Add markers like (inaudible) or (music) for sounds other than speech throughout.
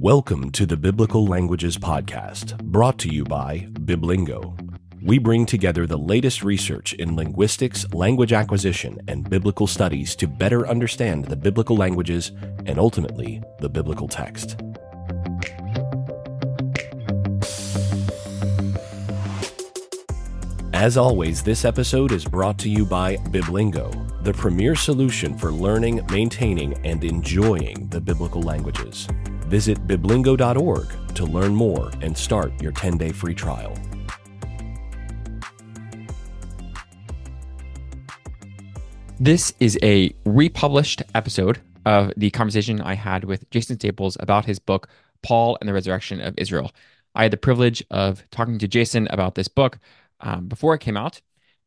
Welcome to the Biblical Languages Podcast, brought to you by Biblingo. We bring together the latest research in linguistics, language acquisition, and biblical studies to better understand the biblical languages and ultimately the biblical text. As always, this episode is brought to you by Biblingo, the premier solution for learning, maintaining, and enjoying the biblical languages. Visit biblingo.org to learn more and start your 10 day free trial. This is a republished episode of the conversation I had with Jason Staples about his book, Paul and the Resurrection of Israel. I had the privilege of talking to Jason about this book um, before it came out,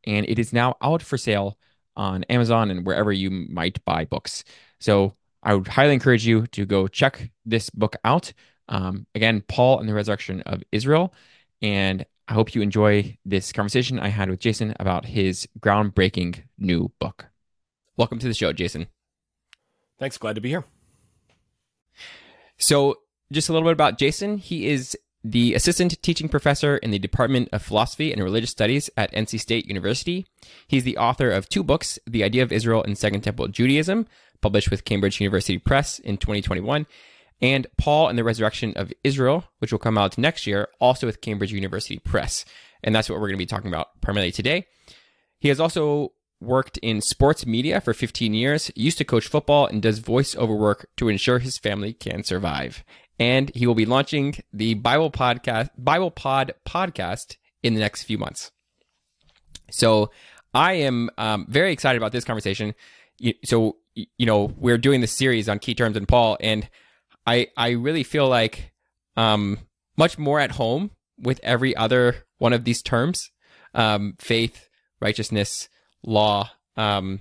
and it is now out for sale on Amazon and wherever you might buy books. So I would highly encourage you to go check this book out. Um, again, Paul and the Resurrection of Israel. And I hope you enjoy this conversation I had with Jason about his groundbreaking new book. Welcome to the show, Jason. Thanks. Glad to be here. So, just a little bit about Jason. He is the assistant teaching professor in the Department of Philosophy and Religious Studies at NC State University. He's the author of two books, The Idea of Israel and Second Temple Judaism, published with Cambridge University Press in 2021, and Paul and the Resurrection of Israel, which will come out next year, also with Cambridge University Press. And that's what we're going to be talking about primarily today. He has also worked in sports media for 15 years, used to coach football, and does voiceover work to ensure his family can survive. And he will be launching the Bible podcast, BiblePod podcast in the next few months. So I am um, very excited about this conversation. So you know, we're doing this series on key terms in Paul, and I I really feel like um much more at home with every other one of these terms, um, faith, righteousness, law, um,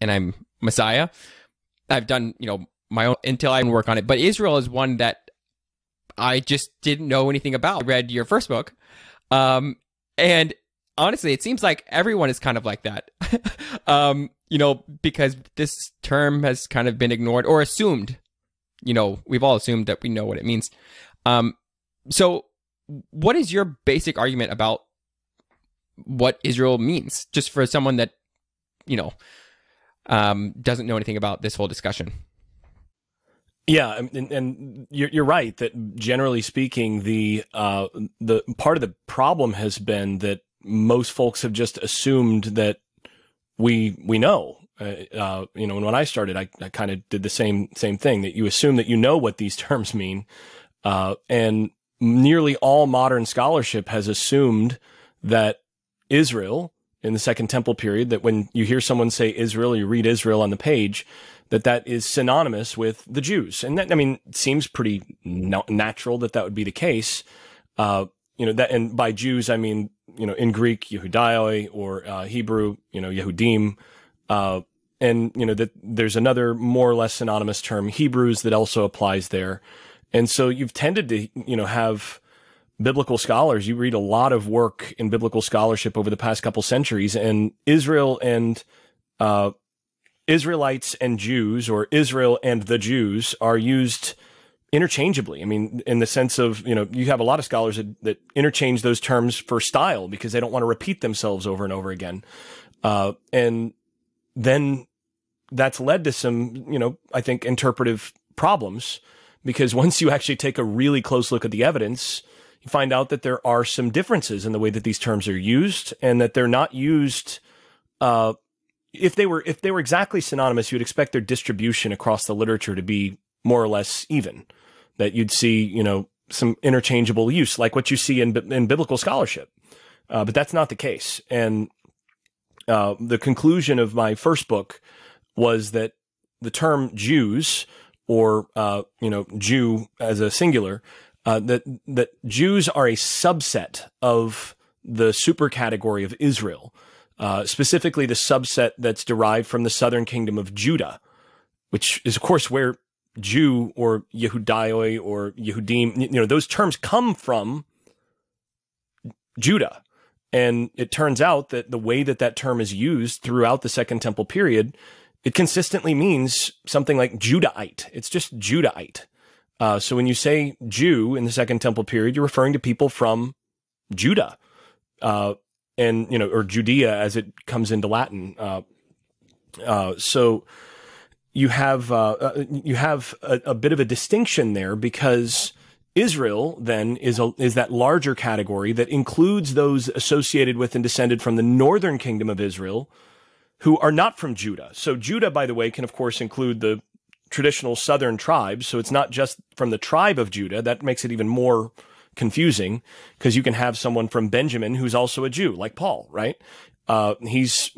and I'm Messiah. I've done you know my own until I work on it, but Israel is one that I just didn't know anything about. I read your first book, um, and honestly, it seems like everyone is kind of like that. (laughs) um, you know, because this term has kind of been ignored or assumed. You know, we've all assumed that we know what it means. Um, so, what is your basic argument about what Israel means, just for someone that, you know, um, doesn't know anything about this whole discussion? Yeah, and, and you're, you're, right that generally speaking, the uh, the part of the problem has been that most folks have just assumed that we we know. Uh, uh, you know, and when I started, I, I kind of did the same same thing. That you assume that you know what these (laughs) terms mean, uh, and nearly all modern scholarship has assumed that Israel in the Second Temple period, that when you hear someone say Israel, you read Israel on the page, that that is synonymous with the Jews, and that I mean seems pretty natural that that would be the case. Uh, you know that, and by Jews I mean you know, in Greek, Ioudaioi, or uh, Hebrew, you know, Yehudim. Uh, and, you know, that there's another more or less synonymous term, Hebrews, that also applies there. And so you've tended to, you know, have biblical scholars. You read a lot of work in biblical scholarship over the past couple centuries, and Israel and uh, Israelites and Jews, or Israel and the Jews, are used interchangeably. I mean, in the sense of, you know, you have a lot of scholars that, that interchange those terms for style because they don't want to repeat themselves over and over again. Uh, and then that's led to some, you know, I think interpretive problems because (laughs) once you actually take a really close look at the evidence, you find out that there are some differences in the way that these terms are used and that they're not used, uh, if they were if they were exactly synonymous, you'd expect their distribution across the literature to be more or less even that you'd see, you know, some interchangeable use, like what you see in, in biblical scholarship. Uh, but that's not the case. And uh, the conclusion of my first book was that the term Jews, or uh, you know, Jew as a singular, uh, that that Jews are a subset of the super category of Israel, uh, specifically the subset that's derived from the southern kingdom of Judah, which is of course where Jew or Ioudaioi or Yehudim, you know, those terms come from Judah. And it turns out that the way that that term is used throughout the Second Temple period, it consistently means something like Judahite. It's just Judahite. Uh, so when you say Jew in the Second Temple period, you're referring to people from Judah, uh, and you know, or Judea as it comes into Latin. Uh, uh so you have uh, uh, you have a, a, bit of a distinction there because Israel then is a, is that larger category that includes those associated with and descended from the northern kingdom of Israel, who are not from Judah. So Judah, by the way, can of course include the traditional southern tribes. So it's not just from the tribe of Judah. That makes it even more confusing because you can have someone from Benjamin who's also a Jew, like Paul, right? Uh, he's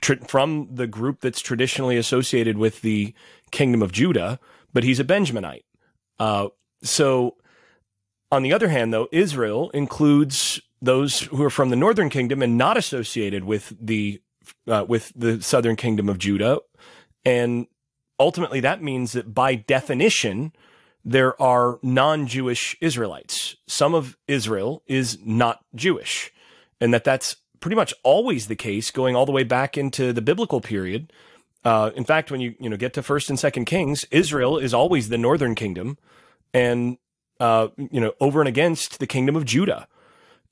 tr- from the group that's traditionally associated with the kingdom of Judah, but he's a Benjaminite. Uh, so on the other hand, though, Israel includes those who are from the northern kingdom and not associated with the uh, with the southern kingdom of Judah, and ultimately that means that by definition, there are non Jewish Israelites. Some of Israel is not Jewish, and that that's pretty much always the case going all the way back into the biblical period. Uh, in fact, when you you know get to First and Second Kings, Israel is always the northern kingdom, and uh, you know over and against the kingdom of Judah,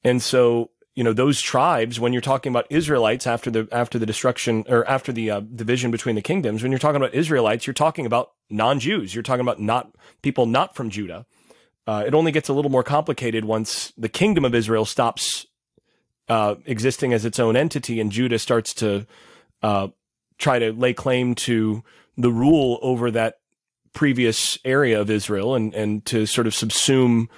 and so you know those tribes when you're talking about Israelites after the after the destruction or after the uh, division between the kingdoms when you're talking about Israelites you're talking about non-Jews. You're talking about not people not from Judah. Uh, it only gets a little more complicated once the kingdom of Israel stops uh, existing as its own entity and Judah starts to uh, try to lay claim to the rule over that previous area of Israel and and to sort of subsume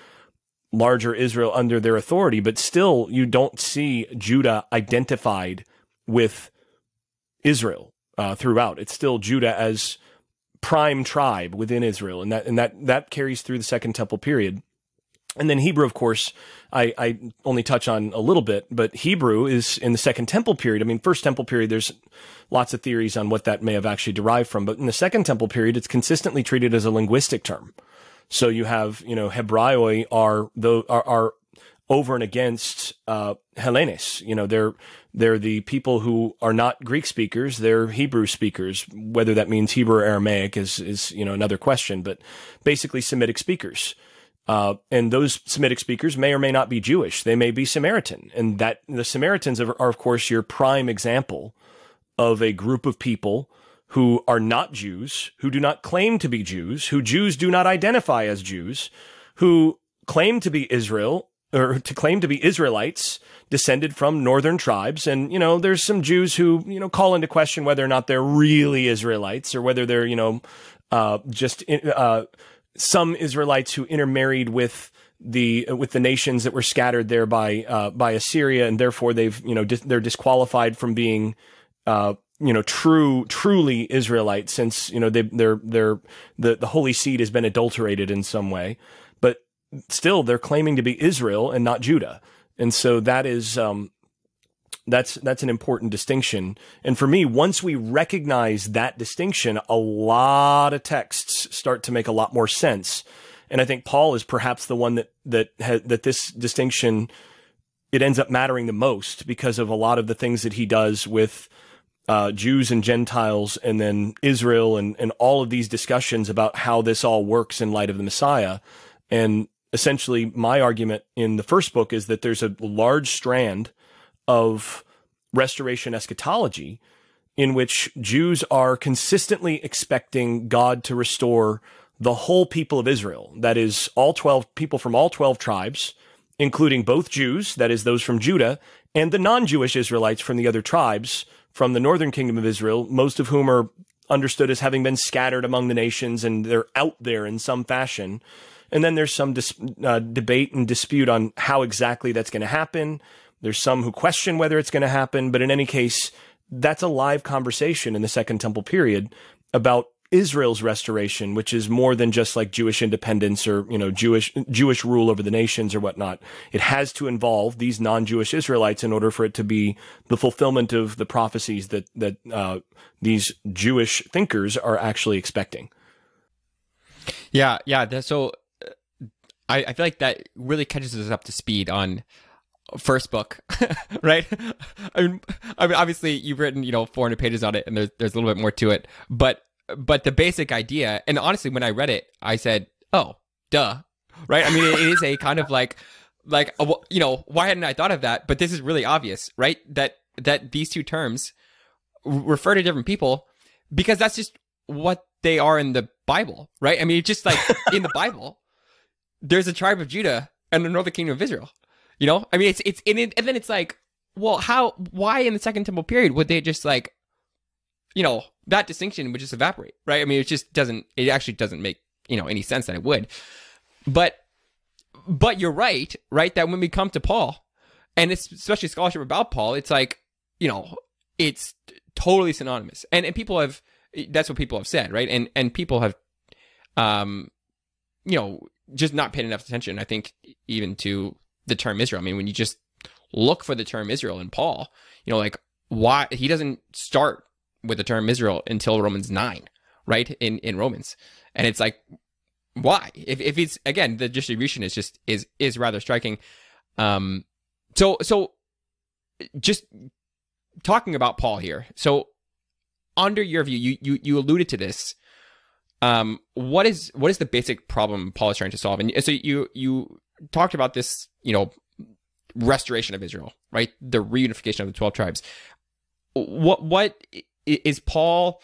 larger Israel under their authority, but still you don't see Judah identified with Israel uh, throughout. It's still Judah as prime tribe within Israel, and that and that that carries through the Second Temple period. And then Hebrew, of course, I, I only touch on a little bit, but Hebrew is in the Second Temple period. I mean, First Temple period, there's lots of theories on what that may have actually derived from, but in the Second Temple period, it's consistently treated as a linguistic term. So you have, you know, Hebraioi are are, are over and against uh, Hellenes. You know, they're they're the people who are not Greek speakers; they're Hebrew speakers. Whether that means Hebrew or Aramaic is is you know another question, but basically Semitic speakers. Uh, and those Semitic speakers may or may not be Jewish; they may be Samaritan, and that the Samaritans are, are of course your prime example of a group of people who are not Jews, who do not claim to be Jews, who Jews do not identify as Jews, who claim to be Israel or to claim to be Israelites descended from northern tribes. And, you know, there's some Jews who, you know, call into question whether or not they're really Israelites or whether they're, you know, uh, just, uh, some Israelites who intermarried with the with the nations that were scattered there by uh, by Assyria, and therefore they've you know dis- they're disqualified from being uh, you know, true, truly Israelite since, you know, they, they're, they're, the, the Holy Seed has been adulterated in some way, but still they're claiming to be Israel and not Judah. And so that is, um, that's, that's an important distinction. And for me, once we recognize that distinction, a lot of texts start to make a lot more sense. And I think Paul is perhaps the one that, that, ha- that this distinction, it ends up mattering the most because of a lot of the things that he does with, uh, Jews and Gentiles and then Israel and, and all of these discussions about how this all works in light of the Messiah. And essentially, my argument in the first book is that there's a large strand of restoration eschatology in which Jews are consistently expecting God to restore the whole people of Israel. That is, all 12 people from all 12 tribes, including both Jews, that is, those from Judah, and the non Jewish Israelites from the other tribes from the northern kingdom of Israel, most of whom are understood as having been scattered among the nations and they're out there in some fashion. And then there's some dis- uh, debate and dispute on how exactly that's going to happen. There's some who question whether it's going to happen, but in any case, that's a live conversation in the Second Temple period about Israel's restoration, which is more than just like Jewish independence or, you know, Jewish, Jewish rule over the nations or whatnot. It has to involve these non-Jewish Israelites in order for it to be the fulfillment of the prophecies that, that, uh, these Jewish thinkers are actually expecting. Yeah. Yeah. So uh, I, I feel like that really catches us up to speed on first book, (laughs) right? I mean, I mean, obviously you've written, you know, 400 pages on it and there's, there's a little bit more to it, but but the basic idea, and honestly, when I read it, I said, "Oh, duh, right? I mean, it is a kind of like, like, you know, why hadn't I thought of that? But this is really obvious, right? That, that these two terms refer to different people because that's just what they are in the Bible, right? I mean, it's just like in the Bible, there's a tribe of Judah and the northern kingdom of Israel. You know, I mean, it's it's in it, and then it's like, well, how? Why in the Second Temple period would they just like, you know, that distinction would just evaporate, right? I mean, it just doesn't. It actually doesn't make you know any sense that it would. But, but you're right, right? That when we come to Paul, and it's especially scholarship about Paul, it's like, you know, it's totally synonymous, and and people have that's what people have said, right? And and people have, um, you know, just not paid enough attention. I think even to the term Israel. I mean, when you just look for the term Israel in Paul, you know, like why he doesn't start with the term Israel until Romans nine, right? In in Romans, and it's like why? If if it's again the distribution is just is is rather striking. Um, so so just talking about Paul here. So under your view, you you you alluded to this. Um, what is what is the basic problem Paul is trying to solve? And so you you talked about this, you know, restoration of Israel, right? The reunification of the 12 tribes. What what is Paul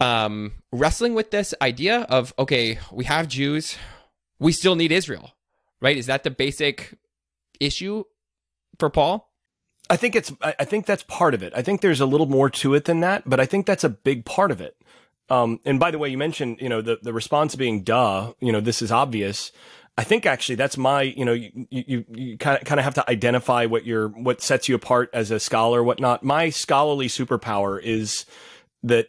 um wrestling with this idea of okay, we have Jews, we still need Israel, right? Is that the basic issue for Paul? I think it's I think that's part of it. I think there's a little more to it than that, but I think that's a big part of it. Um, and by the way, you mentioned, you know, the, the response being duh, you know, this is obvious. I think actually that's my, you know, you, you, you kind of, kind of have to identify what your, what sets you apart as a scholar, whatnot. My scholarly superpower is that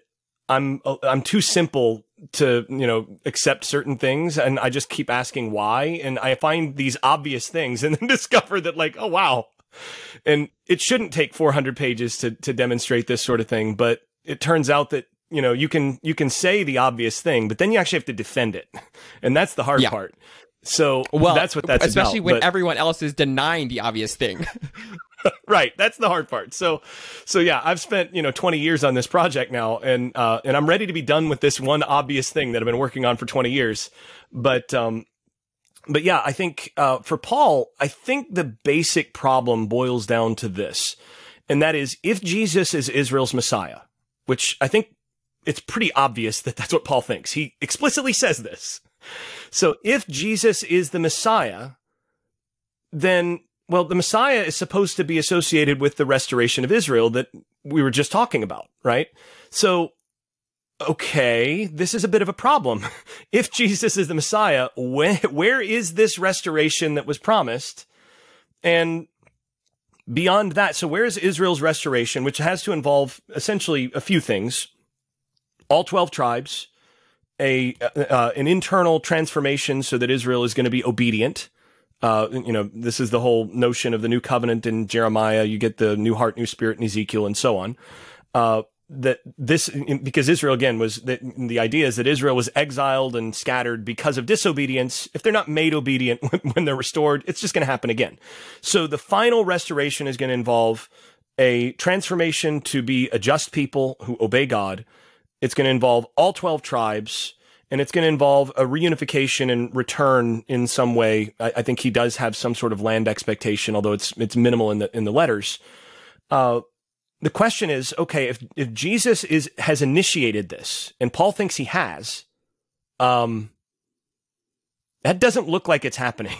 I'm, I'm too simple to, you know, accept certain things. And I just keep asking why. And I find these obvious things and (laughs) then discover that like, oh, wow. And it shouldn't take 400 pages to, to demonstrate this sort of thing. But it turns out that you know you can you can say the obvious thing but then you actually have to defend it (laughs) and that's the hard yeah. part so well, that's what that's especially about, when but... everyone else is denying the obvious thing. (laughs) right, that's the hard part. So, so yeah, I've spent you know 20 years on this project now, and uh, and I'm ready to be done with this one obvious thing that I've been working on for 20 years. But um, but yeah, I think uh, for Paul, I think the basic problem boils down to this, and that is if Jesus is Israel's Messiah, which I think it's pretty obvious that that's what Paul thinks. He explicitly says this. So if Jesus is the Messiah, then, well, the Messiah is supposed to be associated with the restoration of Israel that we were just talking about, right? So, okay, this is a bit of a problem. (laughs) if Jesus is the Messiah, where, is this restoration that was promised? And beyond that, so where is Israel's restoration, which has to involve essentially a few things? All 12 tribes, a uh, an internal transformation so that Israel is going to be obedient. Uh, you know, this is the whole notion of the new covenant in Jeremiah. You get the new heart, new spirit in Ezekiel, and so on. Uh, that this because Israel again was the, the idea is that Israel was exiled and scattered because of disobedience. If they're not made obedient when, (laughs) when they're restored, it's just going to happen again. So the final restoration is going to involve a transformation to be a just people who obey God it's going to involve all 12 tribes and it's going to involve a reunification and return in some way. I, I, think he does have some sort of land expectation, although it's it's minimal in the in the letters. Uh, the question is, okay, if if Jesus is has initiated this, and Paul thinks he has, um, that doesn't look like it's happening.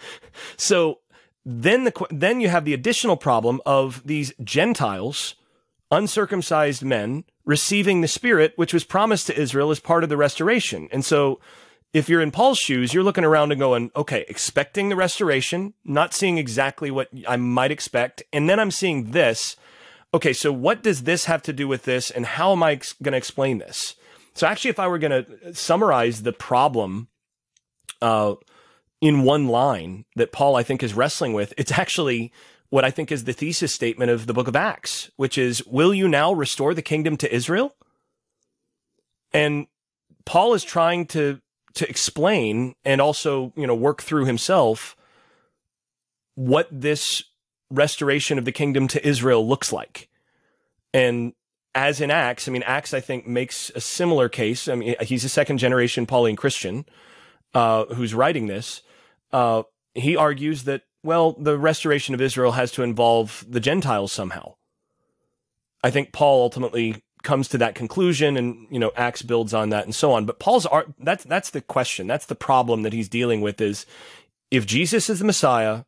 (laughs) so then the then you have the additional problem of these Gentiles, uncircumcised men receiving the Spirit, which was promised to Israel as part of the restoration. And so, if you're in Paul's shoes, you're looking around and going, okay, expecting the restoration, not seeing exactly what I might expect. And then I'm seeing this. Okay, so what does this have to do with this? And how am I ex- going to explain this? So, actually, if I were going to summarize the problem uh, in one line that Paul, I think, is wrestling with, it's actually what I think is the thesis statement of the book of Acts, which is, will you now restore the kingdom to Israel? And Paul is trying to, to explain and also, you know, work through himself what this restoration of the kingdom to Israel looks like. And as in Acts, I mean, Acts, I think, makes a similar case. I mean, he's a second generation Pauline Christian. uh, who's writing this, uh, he argues that well, the restoration of Israel has to involve the Gentiles somehow. I think Paul ultimately comes to that conclusion and you know acts builds on that and so on. But paul's art that's that's the question. That's the problem that he's dealing with is if jesus is the messiah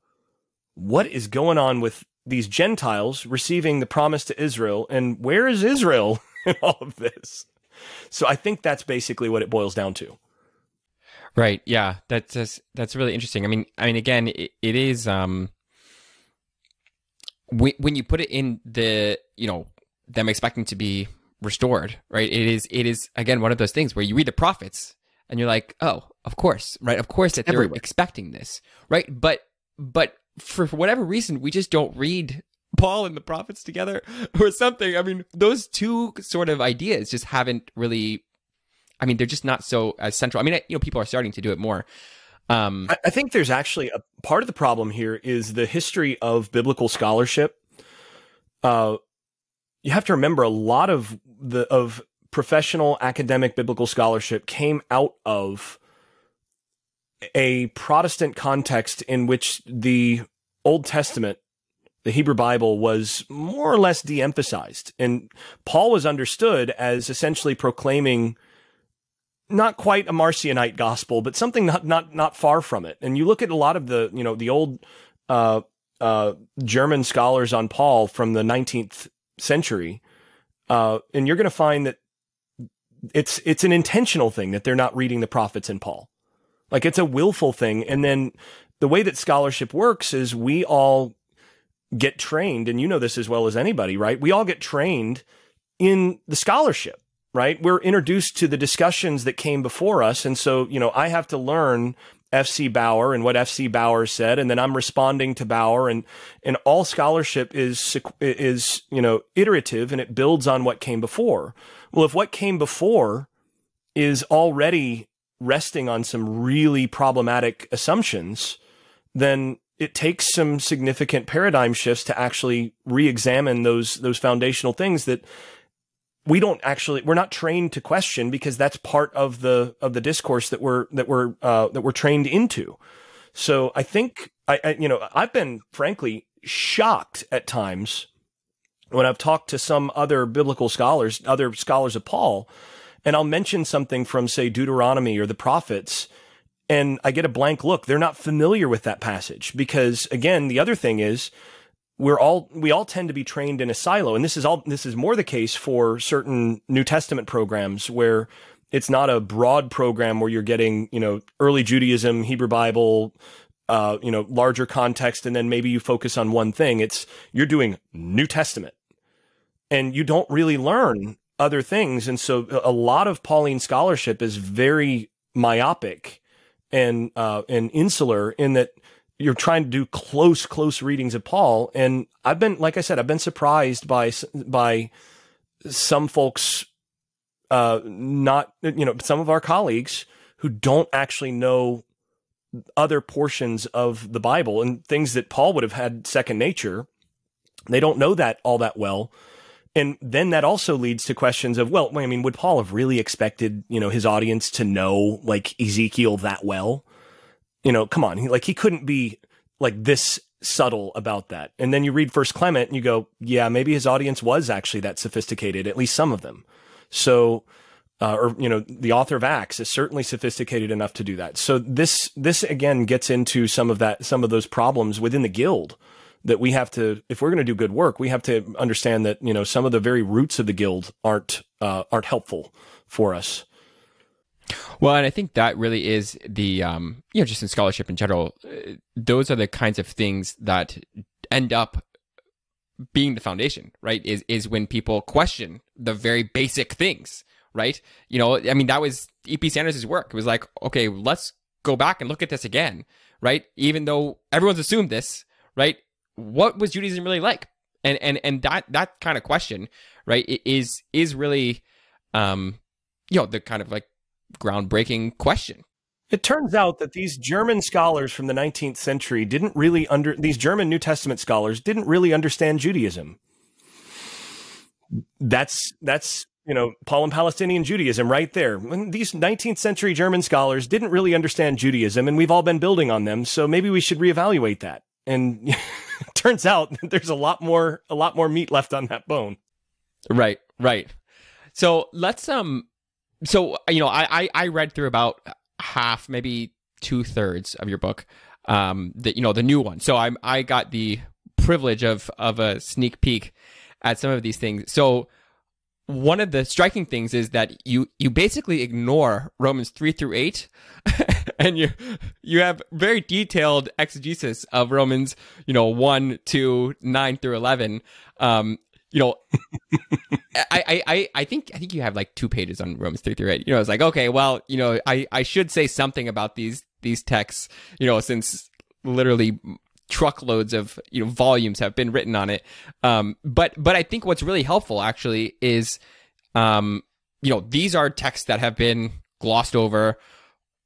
what is going on with these gentiles receiving the promise to israel and where is israel (laughs) in all of this? So i think that's basically what it boils down to right yeah that's that's, that's really interesting i mean i mean again it, it is um when, when you put it in the you know them expecting to be restored, right? It is it is again one of those things where you read the prophets and you're like, oh, of course, right? Of course that they're expecting this, right? But but for, for whatever reason, we just don't read Paul and the prophets together (laughs) or something. I mean, those two sort of ideas just haven't really. I mean, they're just not so as central. I mean, you know, people are starting to do it more. Um, I, I think there's actually a part of the problem here is the history of biblical scholarship. Uh, you have to remember a lot of the of professional academic biblical scholarship came out of a Protestant context in which the Old Testament, the Hebrew Bible, was more or less de emphasized. And Paul was understood as essentially proclaiming not quite a Marcionite gospel, but something not, not, not far from it. And you look at a lot of the, you know, the old, uh, uh, German scholars on Paul from the 19th century, uh, and you're going to find that it's it's an intentional thing that they're not reading the prophets in Paul, like it's a willful thing. And then the way that scholarship works is we all get trained, and you know this as well as anybody, right? We all get trained in the scholarship right? We're introduced to the discussions that came before us. And so, you know, I have to learn FC Baur and what FC Baur said, and then I'm responding to Baur, and and all scholarship is is you know iterative and it builds on what came before. Well, if what came before is already resting on some really problematic assumptions, then it takes some significant paradigm shifts to actually re-examine those those foundational things that we don't actually we're not trained to question because that's part of the of the discourse that we're that we're uh, that we're trained into. So I think I, I you know I've been frankly shocked at times when I've talked to some other biblical scholars, other scholars of Paul, and I'll mention something from say Deuteronomy or the prophets and I get a blank look. They're not familiar with that passage because again, the other thing is we're all we all tend to be trained in a silo. And this is all this is more the case for certain new testament programs where it's not a broad program where you're getting you know early judaism hebrew bible uh, you know larger context and then maybe you focus on one thing. It's you're doing new testament. And you don't really learn other things. And so a lot of pauline scholarship is very myopic and uh, and insular in that you're trying to do close, close readings of Paul. And I've been, like I said, I've been surprised by, by some folks, uh, not, you know, some of our colleagues who don't actually know other portions of the Bible and things that Paul would have had second nature. They don't know that all that well. And then that also leads to questions of, well, I mean, would Paul have really expected, you know, his audience to know like Ezekiel that well? You know, come on, he, like he couldn't be like this subtle about that. And then you read First Clement and you go, yeah, maybe his audience was actually that sophisticated, at least some of them. So, uh, or you know, the author of Acts is certainly sophisticated enough to do that. So this this again gets into some of that some of those problems within the guild that we have to if we're going to do good work, we have to understand that you know some of the very roots of the guild aren't uh, aren't helpful for us. Well, and I think that really is the, um, you know, just in scholarship in general, uh, those are the kinds of things that end up being the foundation, right? Is is when people question the very basic things, right? You know, I mean, that was E.P. Sanders' work. It was like, okay, let's go back and look at this again, right? Even though everyone's assumed this, right? What was Judaism really like? And and and that that kind of question, right, is is really, um, you know, the kind of like groundbreaking question. It turns out that these German scholars from the 19th century didn't really under these German New Testament scholars didn't really understand Judaism. That's that's you know, Paul and Palestinian Judaism right there. These 19th century German scholars didn't really understand Judaism, and we've all been building on them. So maybe we should reevaluate that. And (laughs) turns out there's a lot more, a lot more meat left on that bone. Right, right. So let's um, so you know, I I, I read through about half, maybe two thirds of your book, um, the you know the new one. So I'm I got the privilege of of a sneak peek at some of these things. So one of the striking things is that you you basically ignore Romans 3 through 8 (laughs) and you you have very detailed exegesis of Romans, you know, 1 to 9 through 11. Um, you know, I, I, I think I think you have like two pages on Romans 3 through 8. You know, it's like, okay, well, you know, I, I should say something about these these texts, you know, since literally truckloads of you know volumes have been written on it. Um, but but I think what's really helpful actually is, um, you know, these are texts that have been glossed over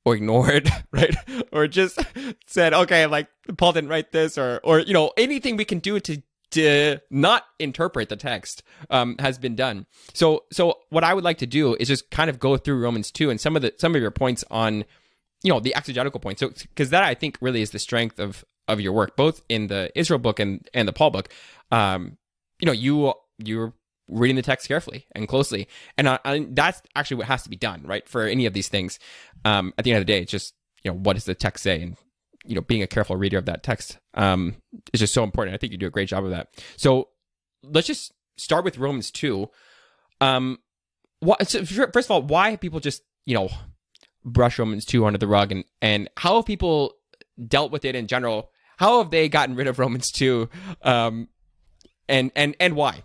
or ignored, (laughs) right? or just said, okay, like Paul didn't write this, or or you know anything we can do to to not interpret the text um, has been done. So so what I would like to do is just kind of go through Romans two and some of the some of your points on you know the exegetical points. So because that I think really is the strength of of your work, both in the Israel book and and the Paul book. Um, you know, you you're reading the text carefully and closely, and I, I, that's actually what has to be done, right? For any of these things, um, at the end of the day, it's just you know what does the text say, and you know being a careful reader of that text um, is just so important. I think you do a great job of that. So let's just start with Romans two. Um, what, so first of all, why have people just you know brush Romans two under the rug, and and how have people dealt with it in general how have they gotten rid of Romans two, um, and and and why?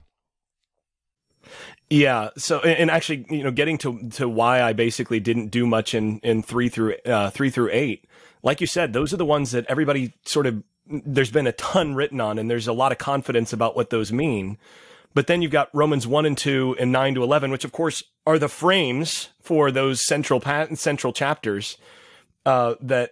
Yeah. So, and actually, you know, getting to to why I basically didn't do much in in three through uh, three through eight, like you said, those are the ones that everybody sort of there's been a ton written on, and there's a lot of confidence about what those mean. But then you've got Romans one and two and nine to eleven, which of course are the frames for those central central chapters uh, that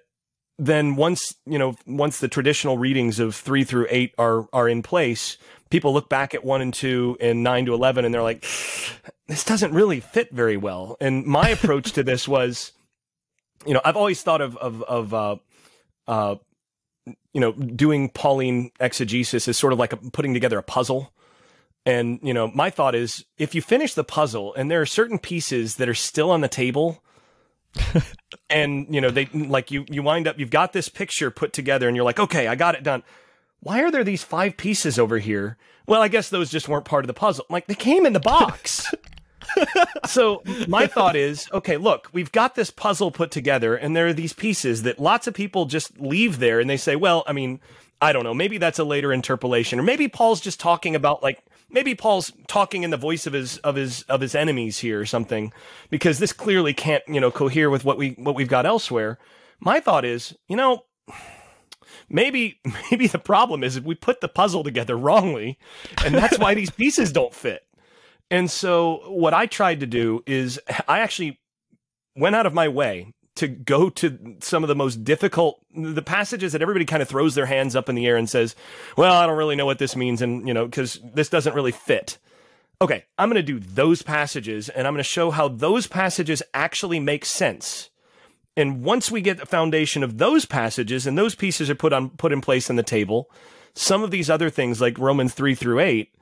then once you know once the traditional readings of three through eight are are in place people look back at one and two and nine to 11 and they're like this doesn't really fit very well and my approach to this was you know i've always thought of of of uh uh you know doing pauline exegesis as sort of like a, putting together a puzzle. And you know my thought is if you finish the puzzle and there are certain pieces that are still on the table (laughs) and you know they like you you wind up you've got this picture put together and you're like okay i got it done. Why are there these five pieces over here? Well i guess those just weren't part of the puzzle. Like they came in the box (laughs) so my thought is okay look we've got this puzzle put together and there are these pieces that lots of people just leave there and they say well i mean i don't know maybe that's a later interpolation or maybe paul's just talking about like maybe Paul's talking in the voice of his of his of his enemies here or something, because this clearly can't you know cohere with what we what we've got elsewhere. My thought is, you know, maybe (laughs) maybe the problem is if we put the puzzle together wrongly, and that's why these pieces don't fit. And so what I tried to do is I actually went out of my way to go to some of the most difficult the passages that everybody kind of throws their hands up in the air and says, "Well, I don't really know what this means," and you know, because this doesn't really fit. Okay, I'm going to do those passages, and I'm going to show how those passages actually make sense. And once we get the foundation of those passages and those pieces are put on put in place on the table, some of these other things like Romans three through eight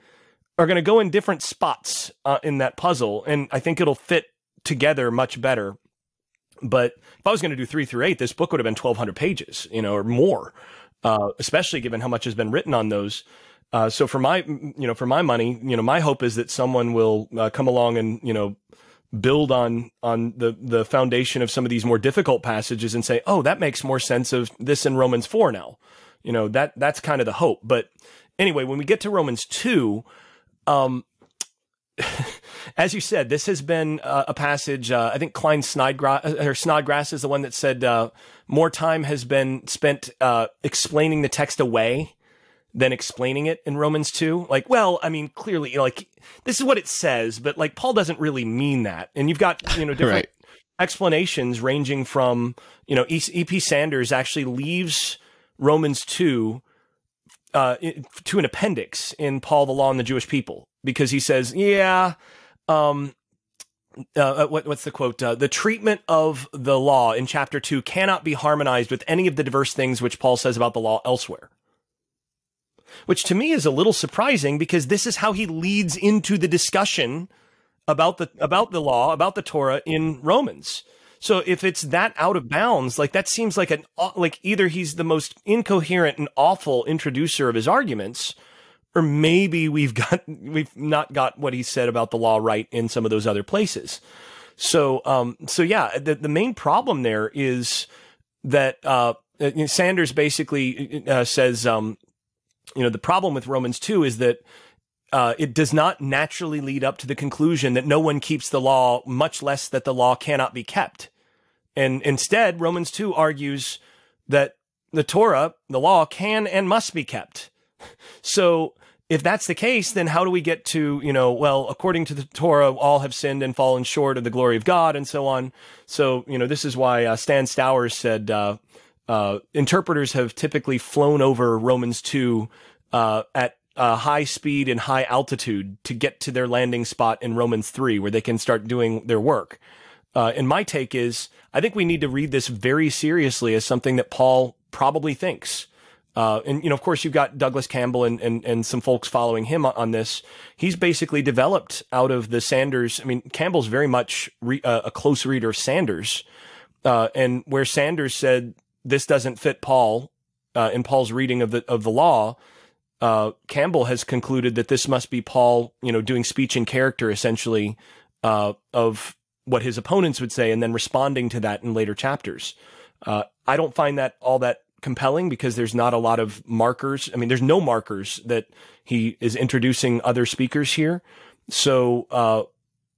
are going to go in different spots uh, in that puzzle, and I think it'll fit together much better but if I was going to do three through eight, this book would have been 1,200 pages, you know, or more, uh, especially given how much has been written on those. Uh, so for my, you know, for my money, you know, my hope is that someone will uh, come along and, you know, build on on the the foundation of some of these more difficult passages and say, oh, that makes more sense of this in Romans four now. You know, that that's kind of the hope. But anyway, when we get to Romans two, um, (laughs) as you said, this has been uh, a passage. Uh, I think Klyne Snodgrass, uh, or Snodgrass is the one that said uh, more time has been spent uh, explaining the text away than explaining it in Romans 2. Like, well, I mean, clearly, like, this is what it says, but like, Paul doesn't really mean that. And you've got, you know, (laughs) different right. explanations ranging from, you know, E.P. Sanders actually leaves Romans 2 uh, to an appendix in Paul, the Law, and the Jewish People because he says, yeah, um, uh, what, what's the quote? Uh, the treatment of the law in chapter two cannot be harmonized with any of the diverse things which Paul says about the law elsewhere. Which to me is a little surprising because this is how he leads into the discussion about the about the law, about the Torah in Romans. So if it's that out of bounds, like that seems like an like either he's the most incoherent and awful introducer of his arguments, or maybe we've (laughs) got we've not got what he said about the law right in some of those other places. So um so yeah, the the main problem there is that uh Sanders basically uh, says um you know the problem with Romans 2 is that uh, it does not naturally lead up to the conclusion that no one keeps the law, much less that the law cannot be kept. And instead, Romans 2 argues that the Torah, the law, can and must be kept. So if that's the case, then how do we get to, you know, well, according to the Torah, all have sinned and fallen short of the glory of God and so on. So, you know, this is why uh, Stan Stowers said uh, uh, interpreters have typically flown over Romans 2 uh, at uh, high speed and high altitude to get to their landing spot in Romans 3, where they can start doing their work. Uh, and my take is, I think we need to read this very seriously as something that Paul probably thinks. Uh, and you know, of course, you've got Douglas Campbell and and, and some folks following him on, this. He's basically developed out of the Sanders. I mean, Campbell's very much re, uh, a close reader of Sanders, uh, and where Sanders said this doesn't fit Paul uh, in Paul's reading of the of the law uh, Campbell has concluded that this must be Paul, you know, doing speech in character essentially uh, of what his opponents would say, and then responding to that in later chapters. Uh, I don't find that all that compelling because there's not a lot of markers. I mean, there's no markers that he is introducing other speakers here. So uh,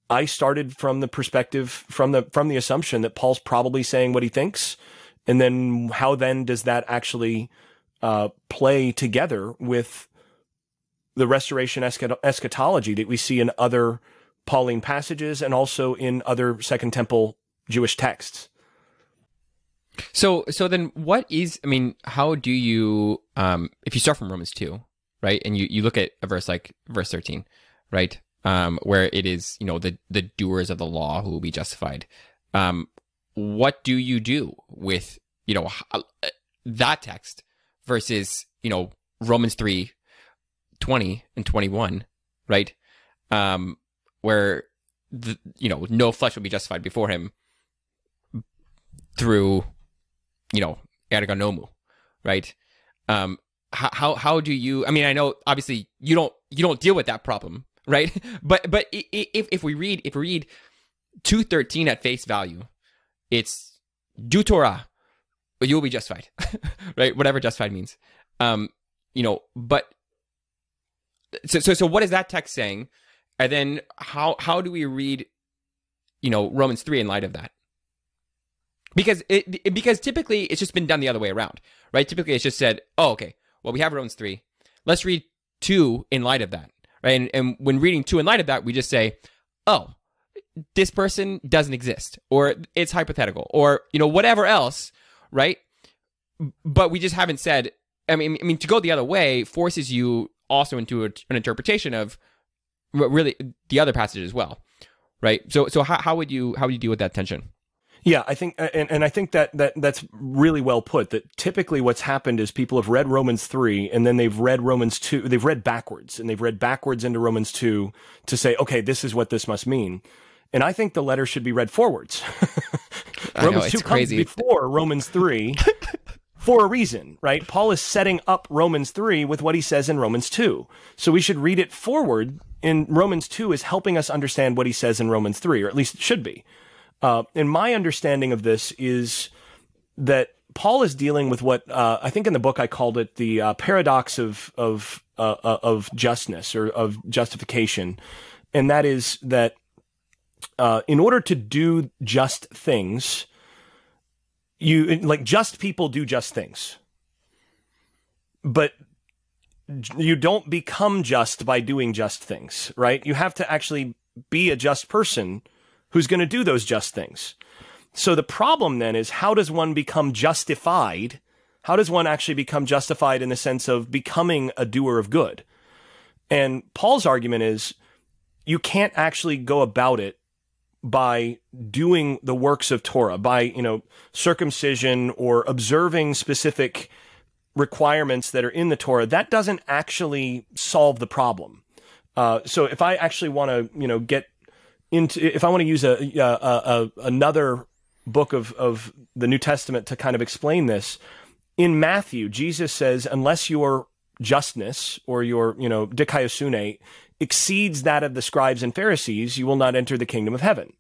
I started from the perspective from the from the assumption that Paul's probably saying what he thinks, and then how then does that actually uh, play together with the restoration eschatology that we see in other Pauline passages and also in other Second Temple Jewish texts. So, so then what is, I mean, how do you, um, if you start from Romans 2, right, and you, you look at a verse like verse 13, right, um, where it is, you know, the, the doers of the law who will be justified, um, what do you do with, you know, that text versus, you know, Romans 3, 20 and 21, right? Um, where, the, you know, no flesh will be justified before him through, you know, ergon nomou, right? Um, how, how, how do you, I mean, I know obviously you don't, you don't deal with that problem, right? (laughs) But, but if, if we read, if we read 213 at face value, it's do Torah, you will be justified, (laughs) right? Whatever justified means. Um, you know, but so, so, so what is that text saying? And then how, how do we read, you know, Romans 3 in light of that? Because it, it, because typically it's just been done the other way around, right? Typically it's just said, oh, okay, well, we have Romans 3. Let's read 2 in light of that, right? And, and when reading 2 in light of that, we just say, oh, this person doesn't exist, or it's hypothetical, or, you know, whatever else right? But we just haven't said. I mean, I mean, to go the other way forces you also into a, an interpretation of really the other passage as well, right? So, so how, how would you how would you deal with that tension? Yeah, I think, and, and I think that, that that's really well put. That typically what's happened is people have read Romans three, and then they've read Romans two. They've read backwards, and they've read backwards into Romans two to say, okay, this is what this must mean. And I think the letter should be read forwards. (laughs) Romans know, 2 comes before Romans 3 (laughs) for a reason, right? Paul is setting up Romans 3 with what he says in Romans 2. So we should read it forward in Romans 2 is helping us understand what he says in Romans 3, or at least it should be. Uh, and my understanding of this is that Paul is dealing with what uh, I think in the book I called it the uh, paradox of of uh, uh, of justness or of justification, and that is that uh, in order to do just things, you like just people do just things, but you don't become just by doing just things, right? You have to actually be a just person who's going to do those just things. So the problem then is how does one become justified? How does one actually become justified in the sense of becoming a doer of good? And Paul's argument is you can't actually go about it by doing the works of Torah, by, you know, circumcision or observing specific requirements that are in the Torah, that doesn't actually solve the problem. Uh, so if I actually want to, you know, get into, if I want to use a, a, a, another book of, of the New Testament to kind of explain this, in Matthew, Jesus says, unless your justness or your, you know, dikaiosune exceeds that of the scribes and Pharisees, you will not enter the kingdom of heaven.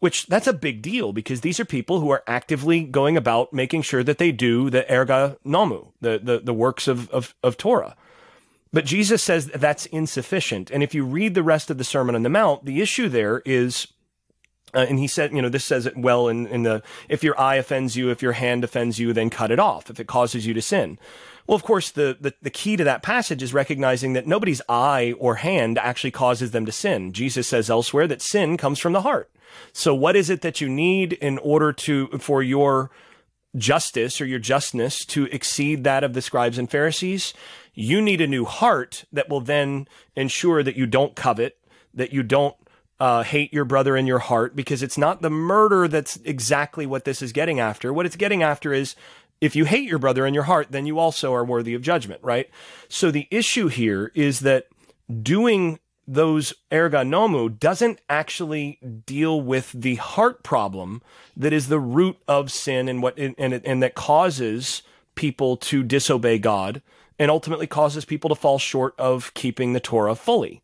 Which that's a big deal because these are people who are actively going about making sure that they do the erga nomou, the, the, the works of, of, of Torah. But Jesus says that that's insufficient. And if you read the rest of the Sermon on the Mount, the issue there is uh, and he said, you know, this says it well in, in the, if your eye offends you, if your hand offends you, then cut it off if it causes you to sin. Well, of course, the, the, the key to that passage is recognizing that nobody's eye or hand actually causes them to sin. Jesus says elsewhere that sin comes from the heart. So what is it that you need in order to, for your justice or your justness to exceed that of the scribes and Pharisees? You need a new heart that will then ensure that you don't covet, that you don't uh, hate your brother in your heart because it's not the murder that's exactly what this is getting after. What it's getting after is if you hate your brother in your heart, then you also are worthy of judgment, right? So the issue here is that doing those erga nomou doesn't actually deal with the heart problem that is the root of sin and what and, and, and that causes people to disobey God and ultimately causes people to fall short of keeping the Torah fully.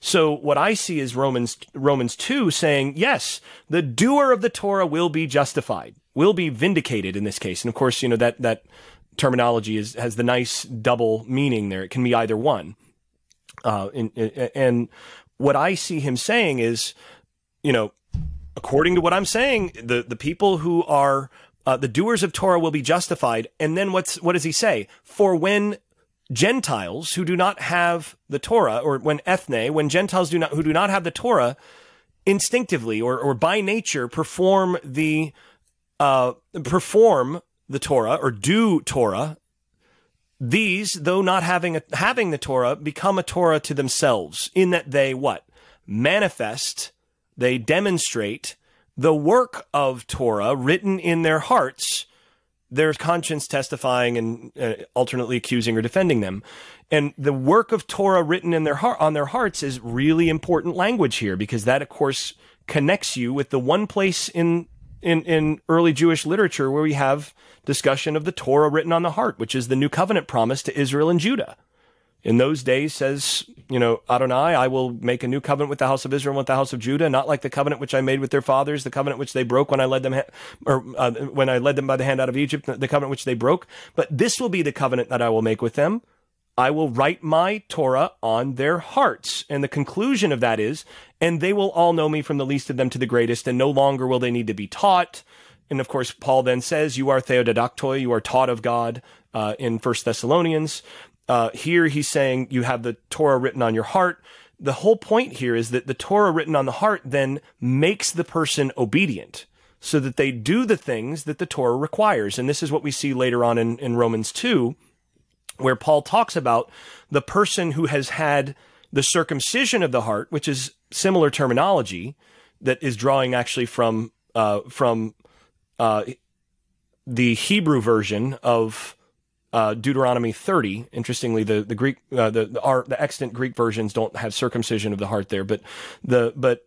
So what I see is Romans Romans 2 saying, yes, the doer of the Torah will be justified, will be vindicated in this case. And of course, you know that that terminology is has the nice double meaning there. It can be either one. Uh, and, and what I see him saying is, you know, according to what I'm saying, the the people who are uh, the doers of Torah will be justified. And then what's what does he say? For when Gentiles who do not have the Torah, or when ethne, when Gentiles do not who do not have the Torah, instinctively or, or by nature perform the uh, perform the Torah or do Torah. These, though not having a, having the Torah, become a Torah to themselves in that they what manifest, they demonstrate the work of Torah written in their hearts their conscience testifying and uh, alternately accusing or defending them. And the work of Torah written in their heart on their hearts is really important language here because that, of course, connects you with the one place in in in early Jewish literature where we have discussion of the Torah written on the heart, which is the new covenant promise to Israel and Judah in those days says, you know, Adonai, I will make a new covenant with the house of Israel and with the house of Judah, not like the covenant which I made with their fathers, the covenant which they broke when I led them, or uh, when I led them by the hand out of Egypt, the covenant which they broke. But this will be the covenant that I will make with them. I will write my Torah on their hearts. And the conclusion of that is, and they will all know me from the least of them to the greatest, and no longer will they need to be taught. And of course, Paul then says, you are theodidaktoi, you are taught of God, uh, in First Thessalonians. Uh, here he's saying you have the Torah written on your heart. The whole point here is that the Torah written on the heart then makes the person obedient so that they do the things that the Torah requires. And this is what we see later on in, in Romans 2, where Paul talks about the person who has had the circumcision of the heart, which is similar terminology that is drawing actually from, uh, from, uh, the Hebrew version of uh, Deuteronomy 30. Interestingly, the the Greek uh, the the, our, the extant Greek versions don't have circumcision of the heart there, but the but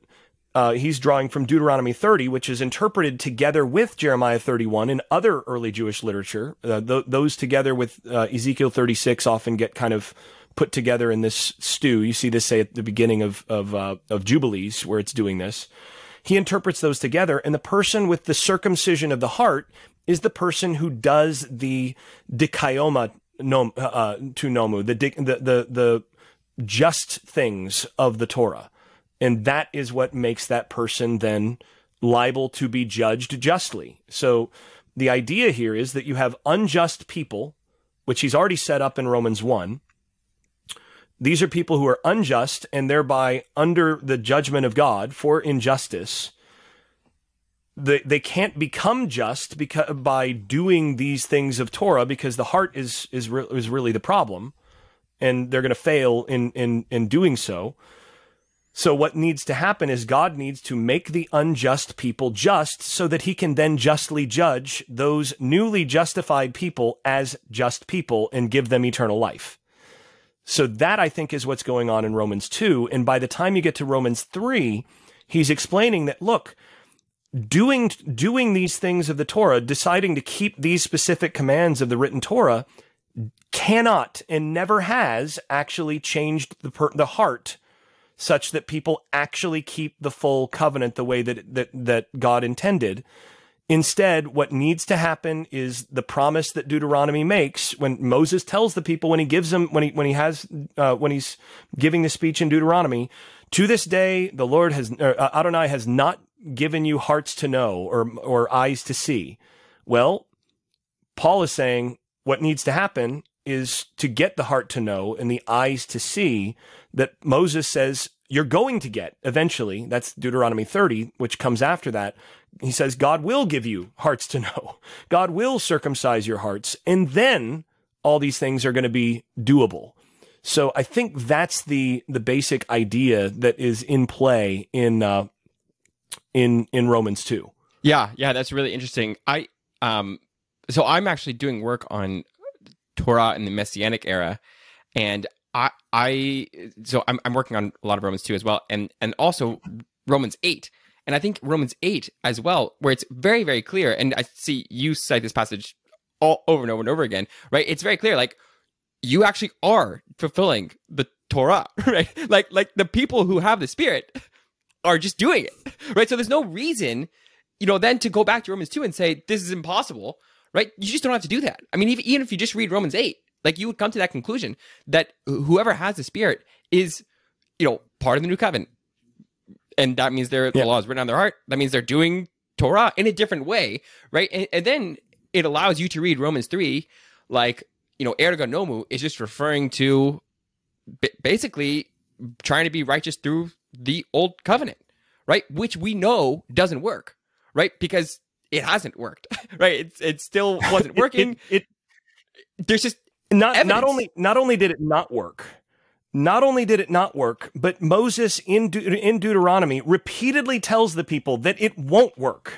uh, he's drawing from Deuteronomy 30, which is interpreted together with Jeremiah 31 in other early Jewish literature. Uh, th- those together with uh, Ezekiel 36 often get kind of put together in this stew. You see this say at the beginning of of uh, of Jubilees where it's doing this. He interprets those together, and the person with the circumcision of the heart is the person who does the dikaioma nom, uh, uh tou nomou, the, the, the, the just things of the Torah. And that is what makes that person then liable to be judged justly. So the idea here is that you have unjust people, which he's already set up in Romans 1. These are people who are unjust and thereby under the judgment of God for injustice they, they can't become just because by doing these things of Torah because the heart is is re- is really the problem, and they're going to fail in in in doing so. So what needs to happen is God needs to make the unjust people just so that he can then justly judge those newly justified people as just people and give them eternal life. So that I think is what's going on in Romans 2. And by the time you get to Romans 3, he's explaining that, look, doing, doing these things of the Torah, deciding to keep these specific commands of the written Torah cannot and never has actually changed the, the heart such that people actually keep the full covenant the way that, that, that God intended. Instead, what needs to happen is the promise that Deuteronomy makes when Moses tells the people when he gives them when he when he has uh, when he's giving the speech in Deuteronomy. To this day, the Lord has uh, Adonai has not given you hearts to know or or eyes to see. Well, Paul is saying what needs to happen is to get the heart to know and the eyes to see that Moses says you're going to get eventually. That's Deuteronomy 30, which comes after that. He says, God will give you hearts to (laughs) know. God will circumcise your hearts. And then all these things are going to be doable. So I think that's the, the basic idea that is in play in, uh, in, in Romans 2. Yeah. Yeah. That's really interesting. I, um, so I'm actually doing work on Torah in the Messianic era. And I, I so I'm, I'm working on a lot of Romans 2 as well, and and also Romans 8. And I think Romans 8 as well, where it's very, very clear. And I see you cite this passage all over and over and over again, right? It's very clear, like you actually are fulfilling the Torah, (laughs) right? Like, like the people who have the Spirit are just doing it, right? So there's no reason, you know, then to go back to Romans 2 and say this is impossible, right? You just don't have to do that. I mean, even, even if you just read Romans 8, like you would come to that conclusion that whoever has the Spirit is, you know, part of the new covenant, and that means their yeah. the law is written on their heart. That means they're doing Torah in a different way, right? And, and then it allows you to read Romans three, like you know, erga nomou is just referring to basically trying to be righteous through the old covenant, right? Which we know doesn't work, right? Because it hasn't worked, (laughs) right? It, it still wasn't (laughs) working. it, it, there's just not evidence. not only not only did it not work, not only did it not work, but Moses in De- in Deuteronomy repeatedly tells the people that it won't work.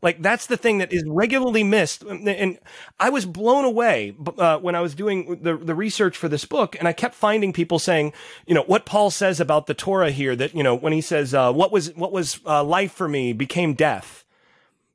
Like that's the thing that is regularly missed, and I was blown away uh, when I was doing the the research for this book, and I kept finding people saying, you know, what Paul says about the Torah here. That you know, when he says, uh, "What was what was uh, life for me became death,"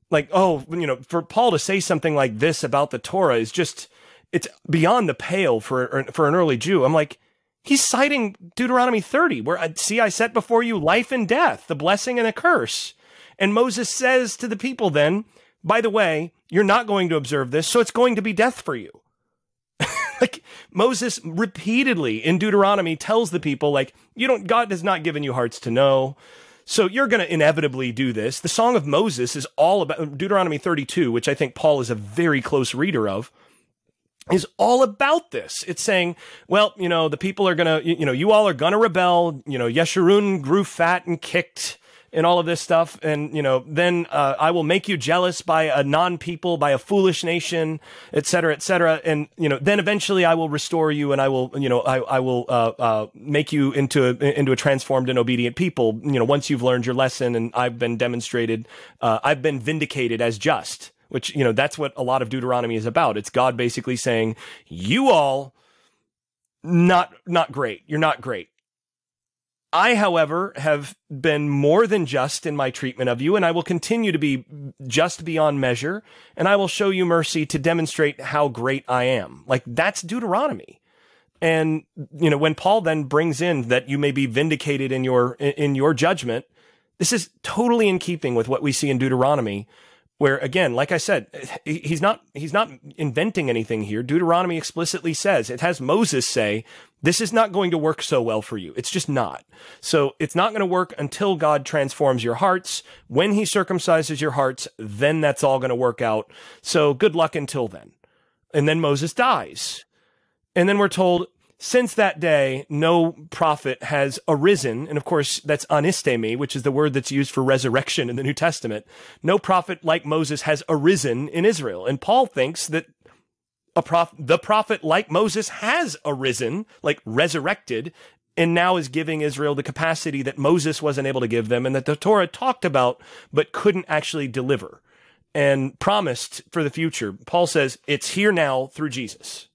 like oh, you know, for Paul to say something like this about the Torah is just it's beyond the pale for er, for an early Jew. I'm like, he's citing Deuteronomy 30, where I see I set before you life and death, the blessing and a curse. And Moses says to the people then, by the way, you're not going to observe this, so it's going to be death for you. (laughs) like Moses repeatedly in Deuteronomy tells the people, like, you don't, God has not given you hearts to know. So you're going to inevitably do this. The Song of Moses is all about Deuteronomy 32, which I think Paul is a very close reader of is all about this. It's saying, well, you know, the people are gonna, you, know, you all are gonna rebel. You know, Yeshurun grew fat and kicked and all of this stuff. And, you know, then uh, I will make you jealous by a non-people, by a foolish nation, et cetera, et cetera. And, you know, then eventually I will restore you and I will, you know, I, I will uh, uh, make you into a, into a transformed and obedient people, you know, once you've learned your lesson and I've been demonstrated, uh, I've been vindicated as just which, you know, that's what a lot of Deuteronomy is about. It's God basically saying, you all not, not great. You're not great. I, however, have been more than just in my treatment of you, and I will continue to be just beyond measure, and I will show you mercy to demonstrate how great I am. Like that's Deuteronomy. And, you know, when Paul then brings in that you may be vindicated in your, in your judgment, this is totally in keeping with what we see in Deuteronomy, where again, like I said, he's not he's not inventing anything here. Deuteronomy explicitly says it has Moses say, "This is not going to work so well for you. It's just not." So it's not going to work until God transforms your hearts. When He circumcises your hearts, then that's all going to work out. So good luck until then. And then Moses dies, and then we're told since that day, no prophet has arisen. And of course, that's anistemi, which is the word that's used for resurrection in the New Testament. No prophet like Moses has arisen in Israel. And Paul thinks that a prof- the prophet like Moses has arisen, like resurrected and now is giving Israel the capacity that Moses wasn't able to give them and that the Torah talked about but couldn't actually deliver and promised for the future. Paul says it's here now through Jesus.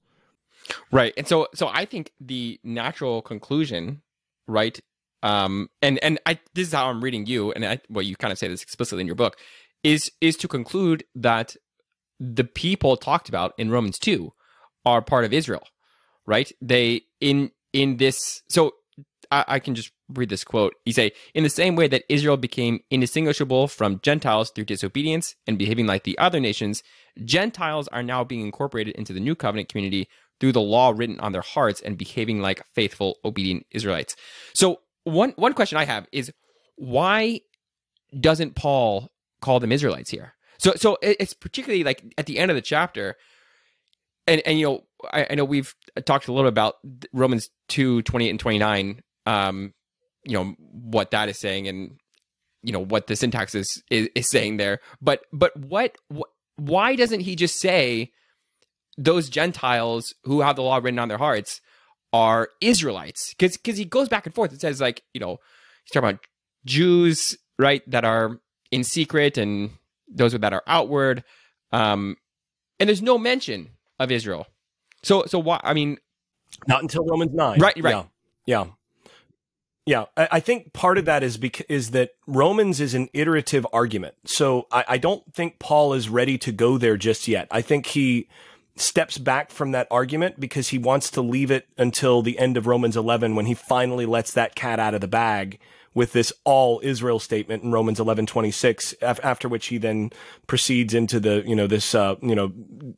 Right. And so so I think the natural conclusion, right? Um and and I this is how I'm reading you and I well you kind of say this explicitly in your book is is to conclude that the people talked about in Romans 2 are part of Israel. Right? They in in this so I, I can just read this quote. You say, in the same way that Israel became indistinguishable from Gentiles through disobedience and behaving like the other nations, Gentiles are now being incorporated into the new covenant community through the law written on their hearts and behaving like faithful, obedient Israelites. So one one question I have is why doesn't Paul call them Israelites here? So so it's particularly like at the end of the chapter, and and you know I, I know we've talked a little bit about Romans 2, 28 and 29, um, you know, what that is saying and, you know, what the syntax is, is, is saying there. But, but what, what, why doesn't he just say those Gentiles who have the law written on their hearts are Israelites? Cause, cause he goes back and forth. It says like, you know, he's talking about Jews, right, that are in secret and those that are outward. Um, and there's no mention of Israel. So so why? I mean, not until Romans nine. Right. Right. Yeah. Yeah. Yeah, I, I think part of that is because is that Romans is an iterative argument. So I, I don't think Paul is ready to go there just yet. I think he steps back from that argument because he wants to leave it until the end of Romans 11 when he finally lets that cat out of the bag with this all Israel statement in Romans 11:26 after which he then proceeds into the you know this uh, you know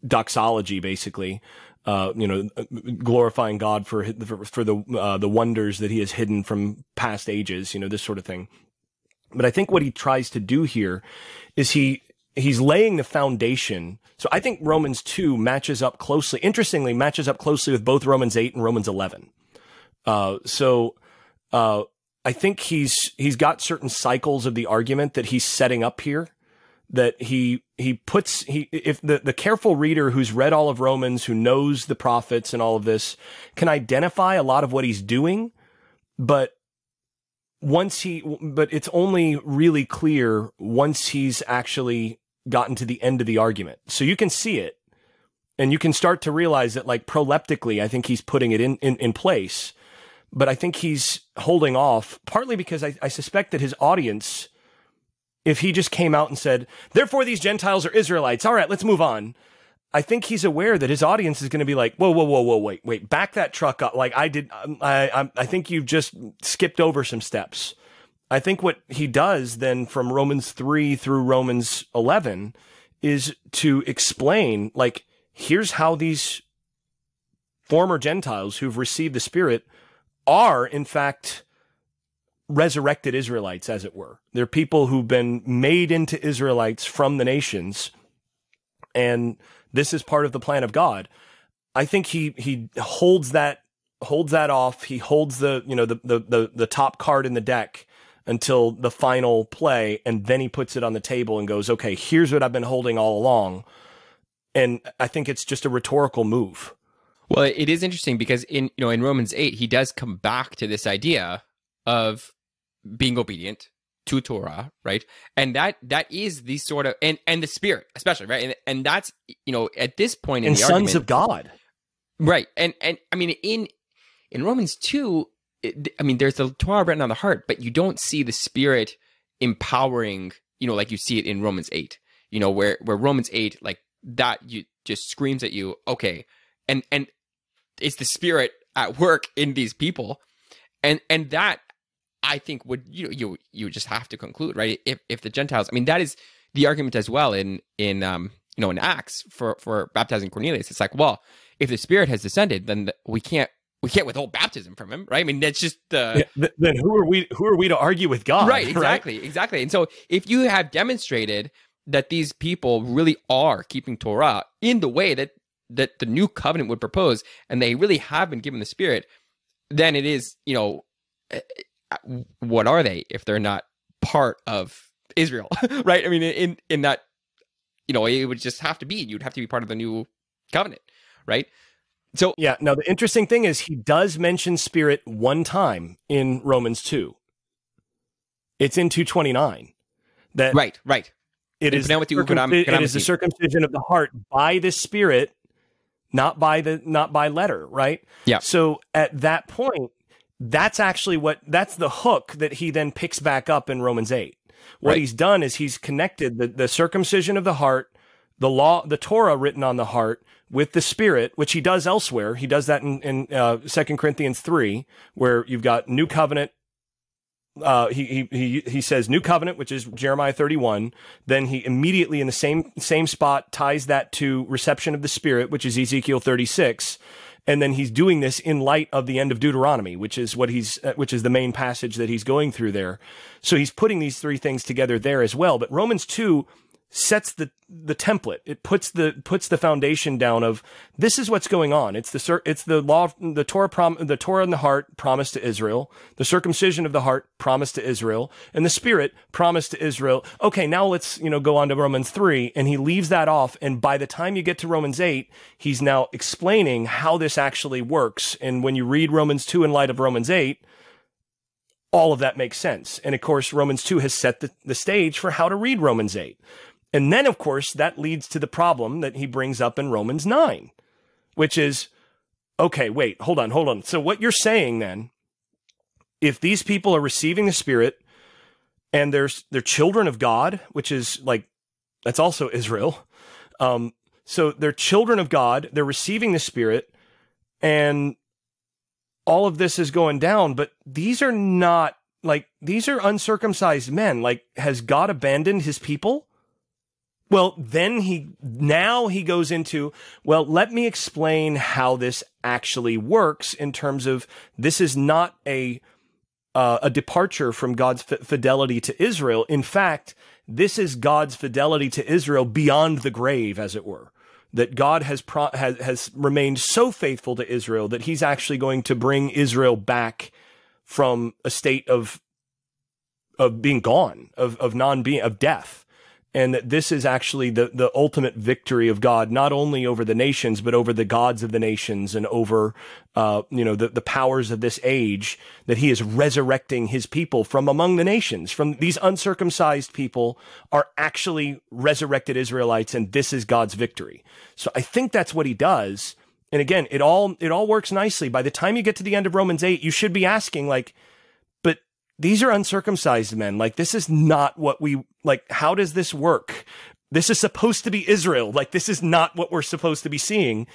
doxology basically uh, you know, glorifying God for for, for the uh, the wonders that He has hidden from past ages, you know, this sort of thing. But I think what he tries to do here is he he's laying the foundation. So I think Romans two matches up closely. Interestingly, matches up closely with both Romans eight and Romans eleven. Uh, so uh, I think he's he's got certain cycles of the argument that he's setting up here that he he puts he if the the careful reader who's read all of Romans who knows the prophets and all of this can identify a lot of what he's doing but once he but it's only really clear once he's actually gotten to the end of the argument so you can see it and you can start to realize that like proleptically I think he's putting it in in, in place but I think he's holding off partly because I, I suspect that his audience if he just came out and said, therefore these Gentiles are Israelites. All right, let's move on. I think he's aware that his audience is going to be like, whoa, whoa, whoa, whoa, wait, wait, back that truck up. Like I did, um, I, I, I think you've just skipped over some steps. I think what he does then from Romans 3 through Romans 11 is to explain, like, here's how these former Gentiles who've received the Spirit are, in fact, resurrected Israelites, as it were. They're people who've been made into Israelites from the nations. And this is part of the plan of God. I think he, he holds that, holds that off. He holds the, you know, the, the, the, the top card in the deck until the final play. And then he puts it on the table and goes, okay, here's what I've been holding all along. And I think it's just a rhetorical move. Well, it is interesting because in you know in Romans 8 he does come back to this idea of being obedient to Torah, right? And that that is the sort of and and the spirit, especially, right? And and that's you know at this point in and the sons argument, of God, right? And and I mean in in Romans two, I mean there's the Torah written on the heart, but you don't see the spirit empowering, you know, like you see it in Romans eight, you know, where where Romans eight like that you just screams at you, okay, and and it's the spirit at work in these people, and and that I think would you know you you just have to conclude right? If if the Gentiles I mean that is the argument as well in in um you know in Acts for for baptizing Cornelius. It's like well if the Spirit has descended then we can't we can't withhold baptism from him right I mean that's just the yeah, then who are we who are we to argue with God right exactly right? exactly and so if you have demonstrated that these people really are keeping Torah in the way that that the new covenant would propose and they really have been given the Spirit then it is you know eh, eh, what are they if they're not part of Israel, (laughs) right? I mean, in in that, you know, it would just have to be. You'd have to be part of the new covenant, right? So yeah, now the interesting thing is he does mention spirit one time in Romans 2. It's in 229. That right, right. It is, circumci- it is the circumcision of the heart by the spirit, not by the not by letter, right? Yeah. So at that point, that's actually what that's the hook that he then picks back up in Romans 8. What right. he's done is he's connected the, the circumcision of the heart, the law, the Torah written on the heart with the spirit, which he does elsewhere. He does that in, in uh, 2 Corinthians 3, where you've got new covenant. Uh, he, he, he, he says new covenant, which is Jeremiah 31. Then he immediately in the same, same spot ties that to reception of the spirit, which is Ezekiel 36 and then he's doing this in light of the end of Deuteronomy, which is what he's, uh, which is the main passage that he's going through there. So he's putting these three things together there as well. But Romans 2 sets the the template. It puts the puts the foundation down of this is what's going on. It's the it's the law the Torah prom, the Torah in the heart promised to Israel, the circumcision of the heart promised to Israel, and the Spirit promised to Israel. Okay, now let's you know go on to Romans three, and he leaves that off. And by the time you get to Romans eight, he's now explaining how this actually works. And when you read Romans two in light of Romans eight. All of that makes sense. And of course, Romans 2 has set the, the stage for how to read Romans 8. And then, of course, that leads to the problem that he brings up in Romans 9, which is okay, wait, hold on, hold on. So, what you're saying then, if these people are receiving the Spirit and they're, they're children of God, which is like, that's also Israel. Um, so, they're children of God, they're receiving the Spirit, and all of this is going down, but these are not like, these are uncircumcised men. Like, has God abandoned his people? Well, then he, now he goes into, well, let me explain how this actually works in terms of this is not a, uh, a departure from God's f- fidelity to Israel. In fact, this is God's fidelity to Israel beyond the grave, as it were. That God has, pro- has, has remained so faithful to Israel that he's actually going to bring Israel back from a state of, of being gone, of, of non being, of death and that this is actually the, the ultimate victory of God, not only over the nations, but over the gods of the nations and over, uh, you know, the, the powers of this age, that he is resurrecting his people from among the nations, from these uncircumcised people are actually resurrected Israelites, and this is God's victory. So I think that's what he does. And again, it all, it all works nicely. By the time you get to the end of Romans 8, you should be asking, like, these are uncircumcised men. Like, this is not what we, like, how does this work? This is supposed to be Israel. Like, this is not what we're supposed to be seeing.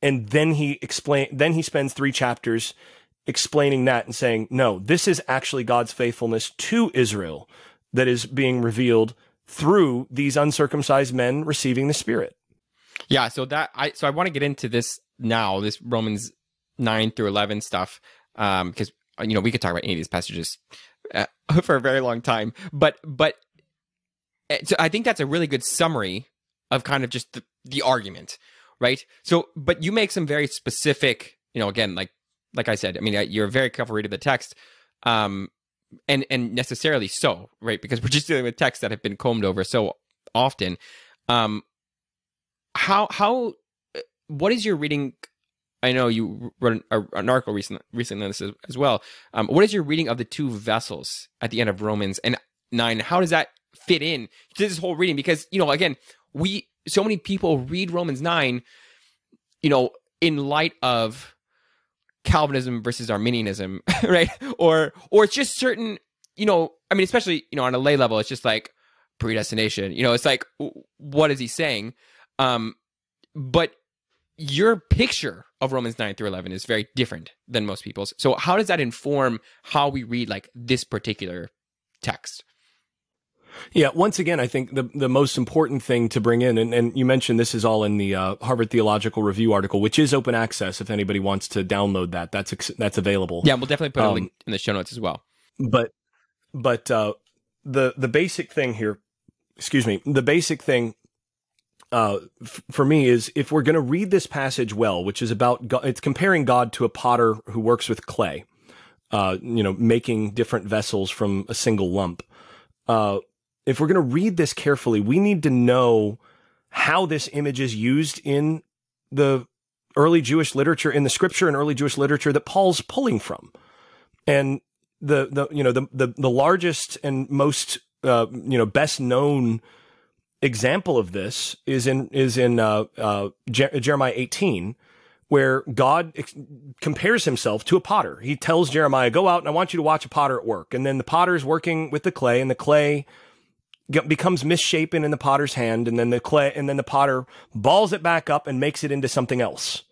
And then he explain, then he spends three chapters explaining that and saying, no, this is actually God's faithfulness to Israel that is being revealed through these uncircumcised men receiving the Spirit. Yeah. So that, I, so I want to get into this now, this Romans 9 through 11 stuff. Um, because, you know, we could talk about any of these passages uh, (laughs) for a very long time. But but eh, so I think that's a really good summary of kind of just the, the argument, right? So, but you make some very specific, you know, again, like like I said, I mean, you're a very careful reader of the text, um, and and necessarily so, right? Because we're just dealing with texts that have been combed over so often. Um, how how eh, what is your reading I know you wrote an, an article recently, recently on this as, as well. Um, what is your reading of the two vessels at the end of Romans and nine? How does that fit in to this whole reading? Because you know, again, we so many people read Romans nine, you know, in light of Calvinism versus Arminianism, (laughs) right? Or or it's just certain, you know, I mean, especially you know on a lay level, it's just like predestination. You know, it's like what is he saying? Um, but your picture of Romans 9 through 11 is very different than most people's. So how does that inform how we read like this particular text? Yeah, once again, I think the the most important thing to bring in, and, and you mentioned this is all in the uh, Harvard Theological Review article, which is open access. If anybody wants to download that, that's that's available. Yeah, we'll definitely put um, a link in the show notes as well. But but uh, the the basic thing here, excuse me, the basic thing uh, f- for me is if we're going to read this passage well, which is about God, it's comparing God to a potter who works with clay, uh, you know, making different vessels from a single lump. Uh, if we're going to read this carefully, we need to know how this image is used in the early Jewish literature in the scripture and early Jewish literature that Paul's pulling from. And the, the, you know, the, the, the largest and most, uh, you know, best known example of this is in, is in, uh, uh, Je- Jeremiah 18, where God ex- compares himself to a potter. He tells Jeremiah, go out and I want you to watch a potter at work. And then the potter is working with the clay and the clay becomes misshapen in the potter's hand and then the clay and then the potter balls it back up and makes it into something else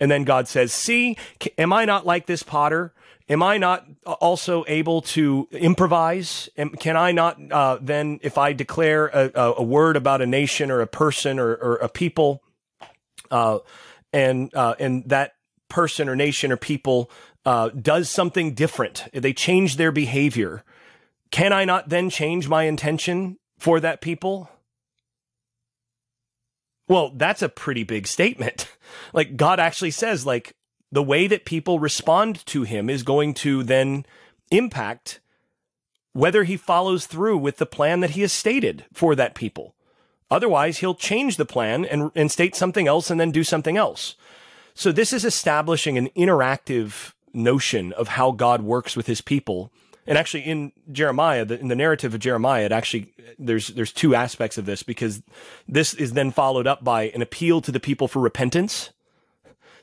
and then god says see am i not like this potter am i not also able to improvise can i not uh, then if i declare a, a, word about a nation or a person or, or a people uh, and uh, and that person or nation or people uh, does something different they change their behavior can I not then change my intention for that people? Well, that's a pretty big statement. (laughs) like God actually says like the way that people respond to him is going to then impact whether he follows through with the plan that he has stated for that people. Otherwise, he'll change the plan and, and state something else and then do something else. So this is establishing an interactive notion of how God works with his people and actually in Jeremiah, the, in the narrative of Jeremiah, it actually there's there's two aspects of this because this is then followed up by an appeal to the people for repentance,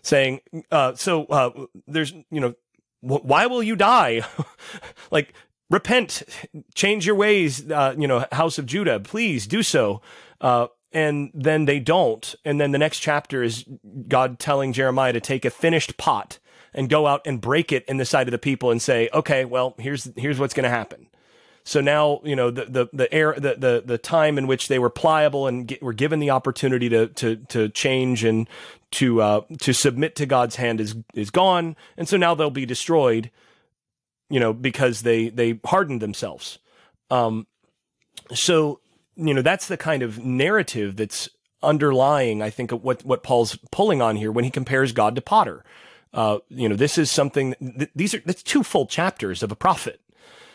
saying, uh, "So uh, there's you know, wh- why will you die? (laughs) like repent, change your ways, uh, you know, House of Judah, please do so." Uh, and then they don't, and then the next chapter is God telling Jeremiah to take a finished pot and go out and break it in the sight of the people and say, okay, well, here's here's what's going to happen. So now, you know, the the the air the the, the time in which they were pliable and get, were given the opportunity to to to change and to uh, to submit to God's hand is is gone, and so now they'll be destroyed. You know, because they they hardened themselves. Um, so you know that's the kind of narrative that's underlying. I think what what Paul's pulling on here when he compares God to Potter. Uh, you know, this is something. Th- these are that's two full chapters of a prophet.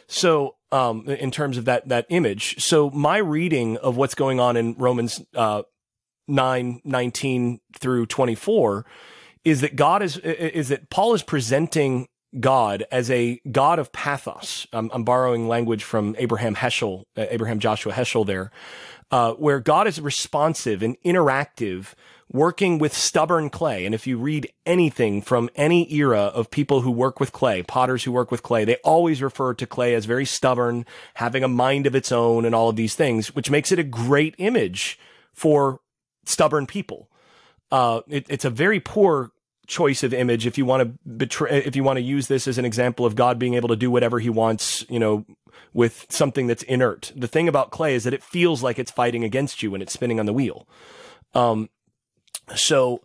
So, um, in terms of that that image, so my reading of what's going on in Romans uh, 9, 19 through twenty four is that God is is that Paul is presenting God as a God of pathos. I'm, I'm borrowing language from Abraham Heschel, uh, Abraham Joshua Heschel there, uh, where God is responsive and interactive working with stubborn clay. And if you read anything from any era of people who work with clay, potters who work with clay, they always refer to clay as very stubborn, having a mind of its own and all of these things, which makes it a great image for stubborn people. Uh, it, it's a very poor choice of image if you want to betray, if you want to use this as an example of God being able to do whatever he wants, you know, with something that's inert. The thing about clay is that it feels like it's fighting against you when it's spinning on the wheel. Um, so,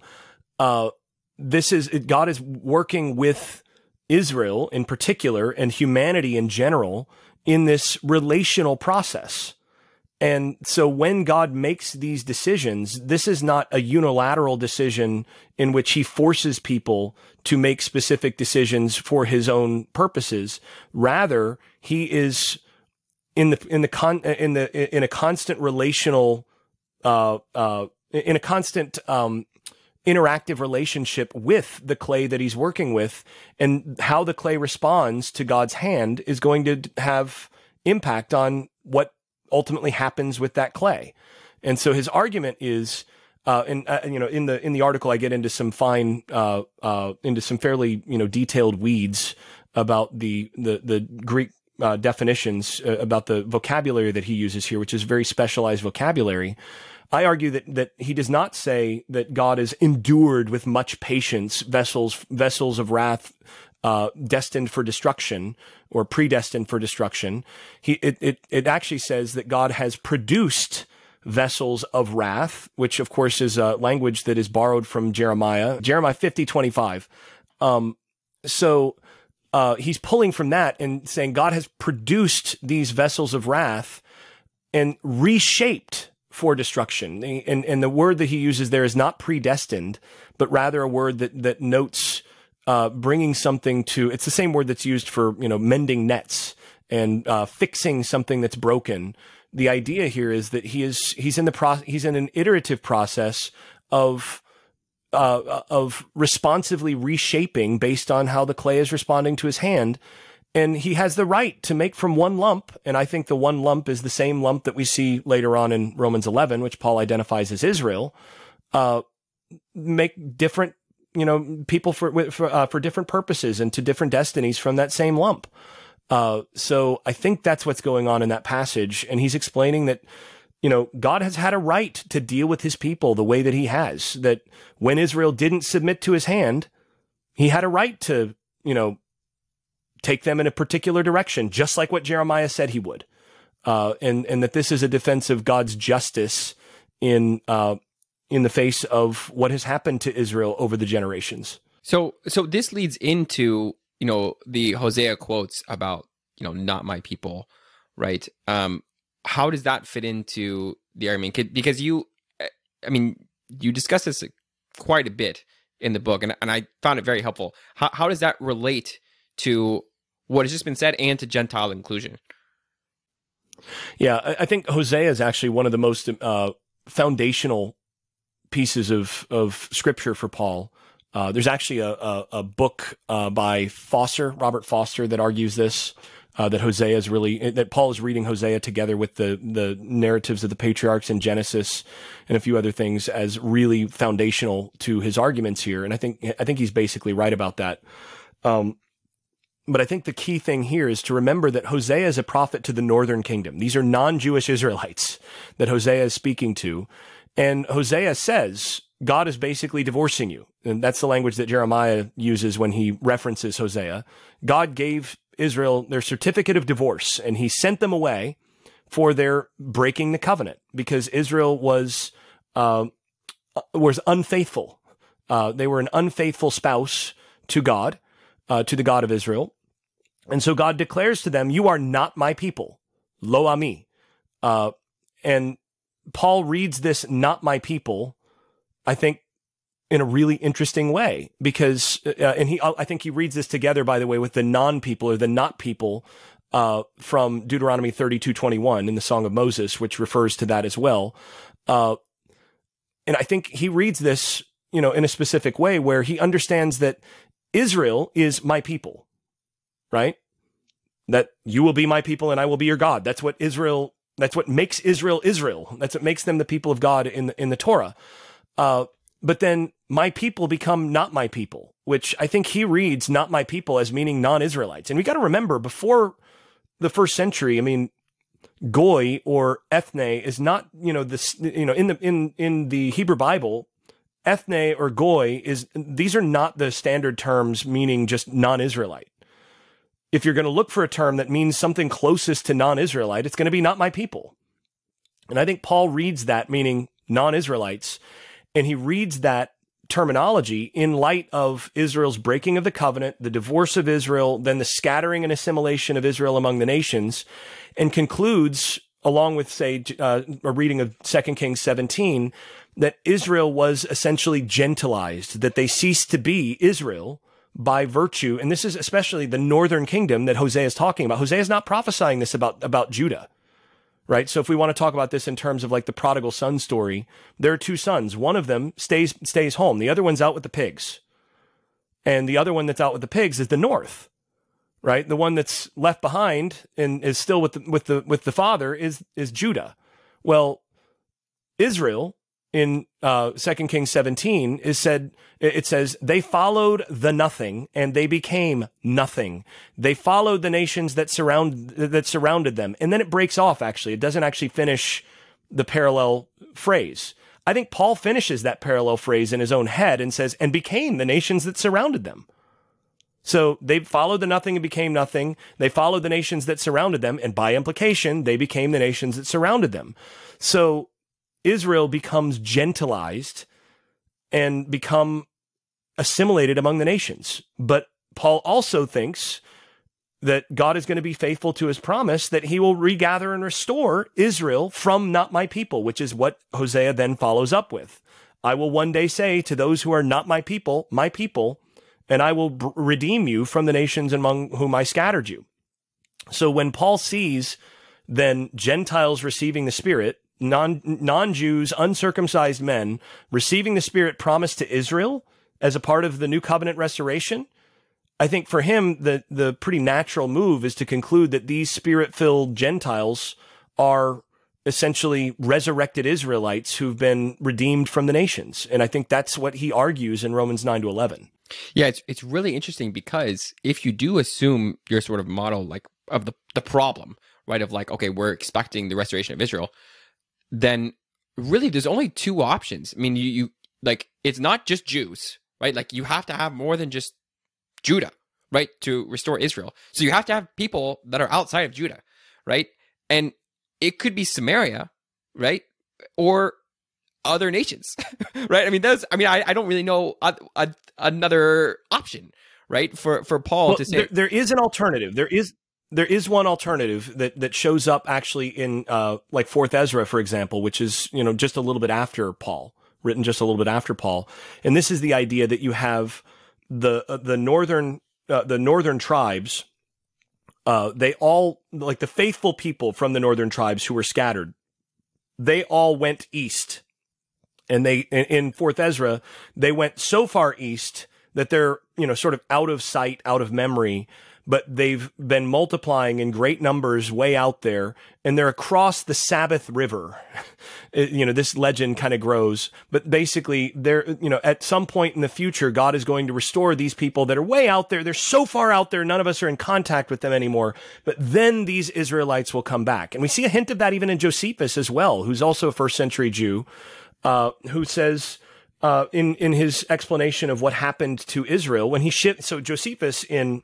uh, this is God is working with Israel in particular and humanity in general in this relational process. And so when God makes these decisions, this is not a unilateral decision in which he forces people to make specific decisions for his own purposes. Rather, he is in the, in the con, in the, in a constant relational, uh, uh, in a constant um, interactive relationship with the clay that he's working with and how the clay responds to God's hand is going to have impact on what ultimately happens with that clay. And so his argument is uh, and uh, you know in the in the article I get into some fine uh, uh into some fairly you know detailed weeds about the the the Greek uh, definitions uh, about the vocabulary that he uses here, which is very specialized vocabulary. I argue that, that he does not say that God is endured with much patience, vessels, vessels of wrath, uh, destined for destruction or predestined for destruction. He, it, it, it actually says that God has produced vessels of wrath, which of course is a language that is borrowed from Jeremiah, Jeremiah 50, 25. Um, so, uh, he's pulling from that and saying God has produced these vessels of wrath and reshaped for destruction. And, and the word that he uses there is not predestined, but rather a word that, that notes uh, bringing something to, it's the same word that's used for, you know, mending nets and uh, fixing something that's broken. The idea here is that he is, he's in the pro, he's in an iterative process of uh, of responsively reshaping based on how the clay is responding to his hand. And he has the right to make from one lump. And I think the one lump is the same lump that we see later on in Romans 11, which Paul identifies as Israel, uh, make different, you know, people for, for, uh, for different purposes and to different destinies from that same lump. Uh, so I think that's what's going on in that passage. And he's explaining that, you know, God has had a right to deal with his people the way that he has, that when Israel didn't submit to his hand, he had a right to, you know, take them in a particular direction, just like what Jeremiah said he would. Uh, and, and that this is a defense of God's justice in, uh, in the face of what has happened to Israel over the generations. So, so this leads into you know the Hosea quotes about you know not my people, right? Um, how does that fit into the argument? Because you, I mean, you discuss this quite a bit in the book, and and I found it very helpful. How how does that relate to what has just been said and to Gentile inclusion? Yeah, I think Hosea is actually one of the most uh, foundational pieces of of scripture for Paul. Uh, there's actually a, a, a book uh, by Foster, Robert Foster, that argues this. Uh, that Hosea is really that Paul is reading Hosea together with the the narratives of the patriarchs in Genesis and a few other things as really foundational to his arguments here. And I think I think he's basically right about that. Um, but I think the key thing here is to remember that Hosea is a prophet to the northern kingdom. These are non-Jewish Israelites that Hosea is speaking to, and Hosea says God is basically divorcing you. And that's the language that Jeremiah uses when he references Hosea. God gave Israel their certificate of divorce and he sent them away for their breaking the covenant because Israel was, uh, was unfaithful. Uh, they were an unfaithful spouse to God, uh, to the God of Israel. And so God declares to them, you are not my people. Lo ami. Uh, and Paul reads this, not my people, I think in a really interesting way because, uh, and he, I think he reads this together, by the way, with the non people or the not people, uh, from Deuteronomy 32, 21 in the Song of Moses, which refers to that as well. Uh, and I think he reads this, you know, in a specific way where he understands that Israel is my people, right? That you will be my people and I will be your God. That's what Israel, that's what makes Israel Israel. That's what makes them the people of God in the, in the Torah. Uh, but then my people become not my people, which I think he reads not my people as meaning non-Israelites. And we got to remember before the first century, I mean, goy or ethne is not, you know, this, you know, in the, in, in the Hebrew Bible, ethne or goy is, these are not the standard terms meaning just non-Israelite. If you're going to look for a term that means something closest to non-Israelite, it's going to be not my people. And I think Paul reads that meaning non-Israelites and he reads that terminology in light of Israel's breaking of the covenant, the divorce of Israel, then the scattering and assimilation of Israel among the nations, and concludes, along with, say, uh, a reading of 2 Kings 17, that Israel was essentially gentilized, that they ceased to be Israel by virtue. And this is especially the northern kingdom that Hosea is talking about. Hosea is not prophesying this about, about Judah right? So if we want to talk about this in terms of like the prodigal son story, there are two sons. One of them stays stays home. The other one's out with the pigs. And the other one that's out with the pigs is the north. Right? The one that's left behind and is still with the with the with the father is is Judah. Well, Israel in uh, 2 Kings 17 is said, it says, they followed the nothing and they became nothing. They followed the nations that surround, that surrounded them. And then it breaks off, actually. It doesn't actually finish the parallel phrase. I think Paul finishes that parallel phrase in his own head and says, and became the nations that surrounded them. So they followed the nothing and became nothing. They followed the nations that surrounded them. And by implication, they became the nations that surrounded them. So Israel becomes gentilized and become assimilated among the nations. But Paul also thinks that God is going to be faithful to his promise that he will regather and restore Israel from not my people, which is what Hosea then follows up with. I will one day say to those who are not my people, my people, and I will b- redeem you from the nations among whom I scattered you. So when Paul sees then Gentiles receiving the Spirit, non non Jews, uncircumcised men receiving the Spirit promised to Israel as a part of the new covenant restoration. I think for him, the the pretty natural move is to conclude that these Spirit filled Gentiles are essentially resurrected Israelites who've been redeemed from the nations, and I think that's what he argues in Romans nine to eleven. Yeah, it's it's really interesting because if you do assume your sort of model like of the the problem, right, of like okay, we're expecting the restoration of Israel, then really there's only two options. I mean, you, you like it's not just Jews, right? Like you have to have more than just Judah, right, to restore Israel. So you have to have people that are outside of Judah, right? And it could be Samaria, right? Or other nations, (laughs) right? I mean, those. I mean, I, I don't really know a, a, another option, right? For for Paul well, to say there, there is an alternative. There is there is one alternative that that shows up actually in uh, like Fourth Ezra, for example, which is you know just a little bit after Paul, written just a little bit after Paul, and this is the idea that you have the uh, the northern uh, the northern tribes. Uh, they all like the faithful people from the northern tribes who were scattered. They all went east and they in, in fourth Ezra they went so far east that they're you know sort of out of sight, out of memory. But they've been multiplying in great numbers way out there, and they're across the Sabbath River. (laughs) you know, this legend kind of grows, but basically, they're, you know, at some point in the future, God is going to restore these people that are way out there. They're so far out there, none of us are in contact with them anymore. But then these Israelites will come back. And we see a hint of that even in Josephus as well, who's also a first century Jew uh, who says uh, in in his explanation of what happened to Israel when he. So Josephus in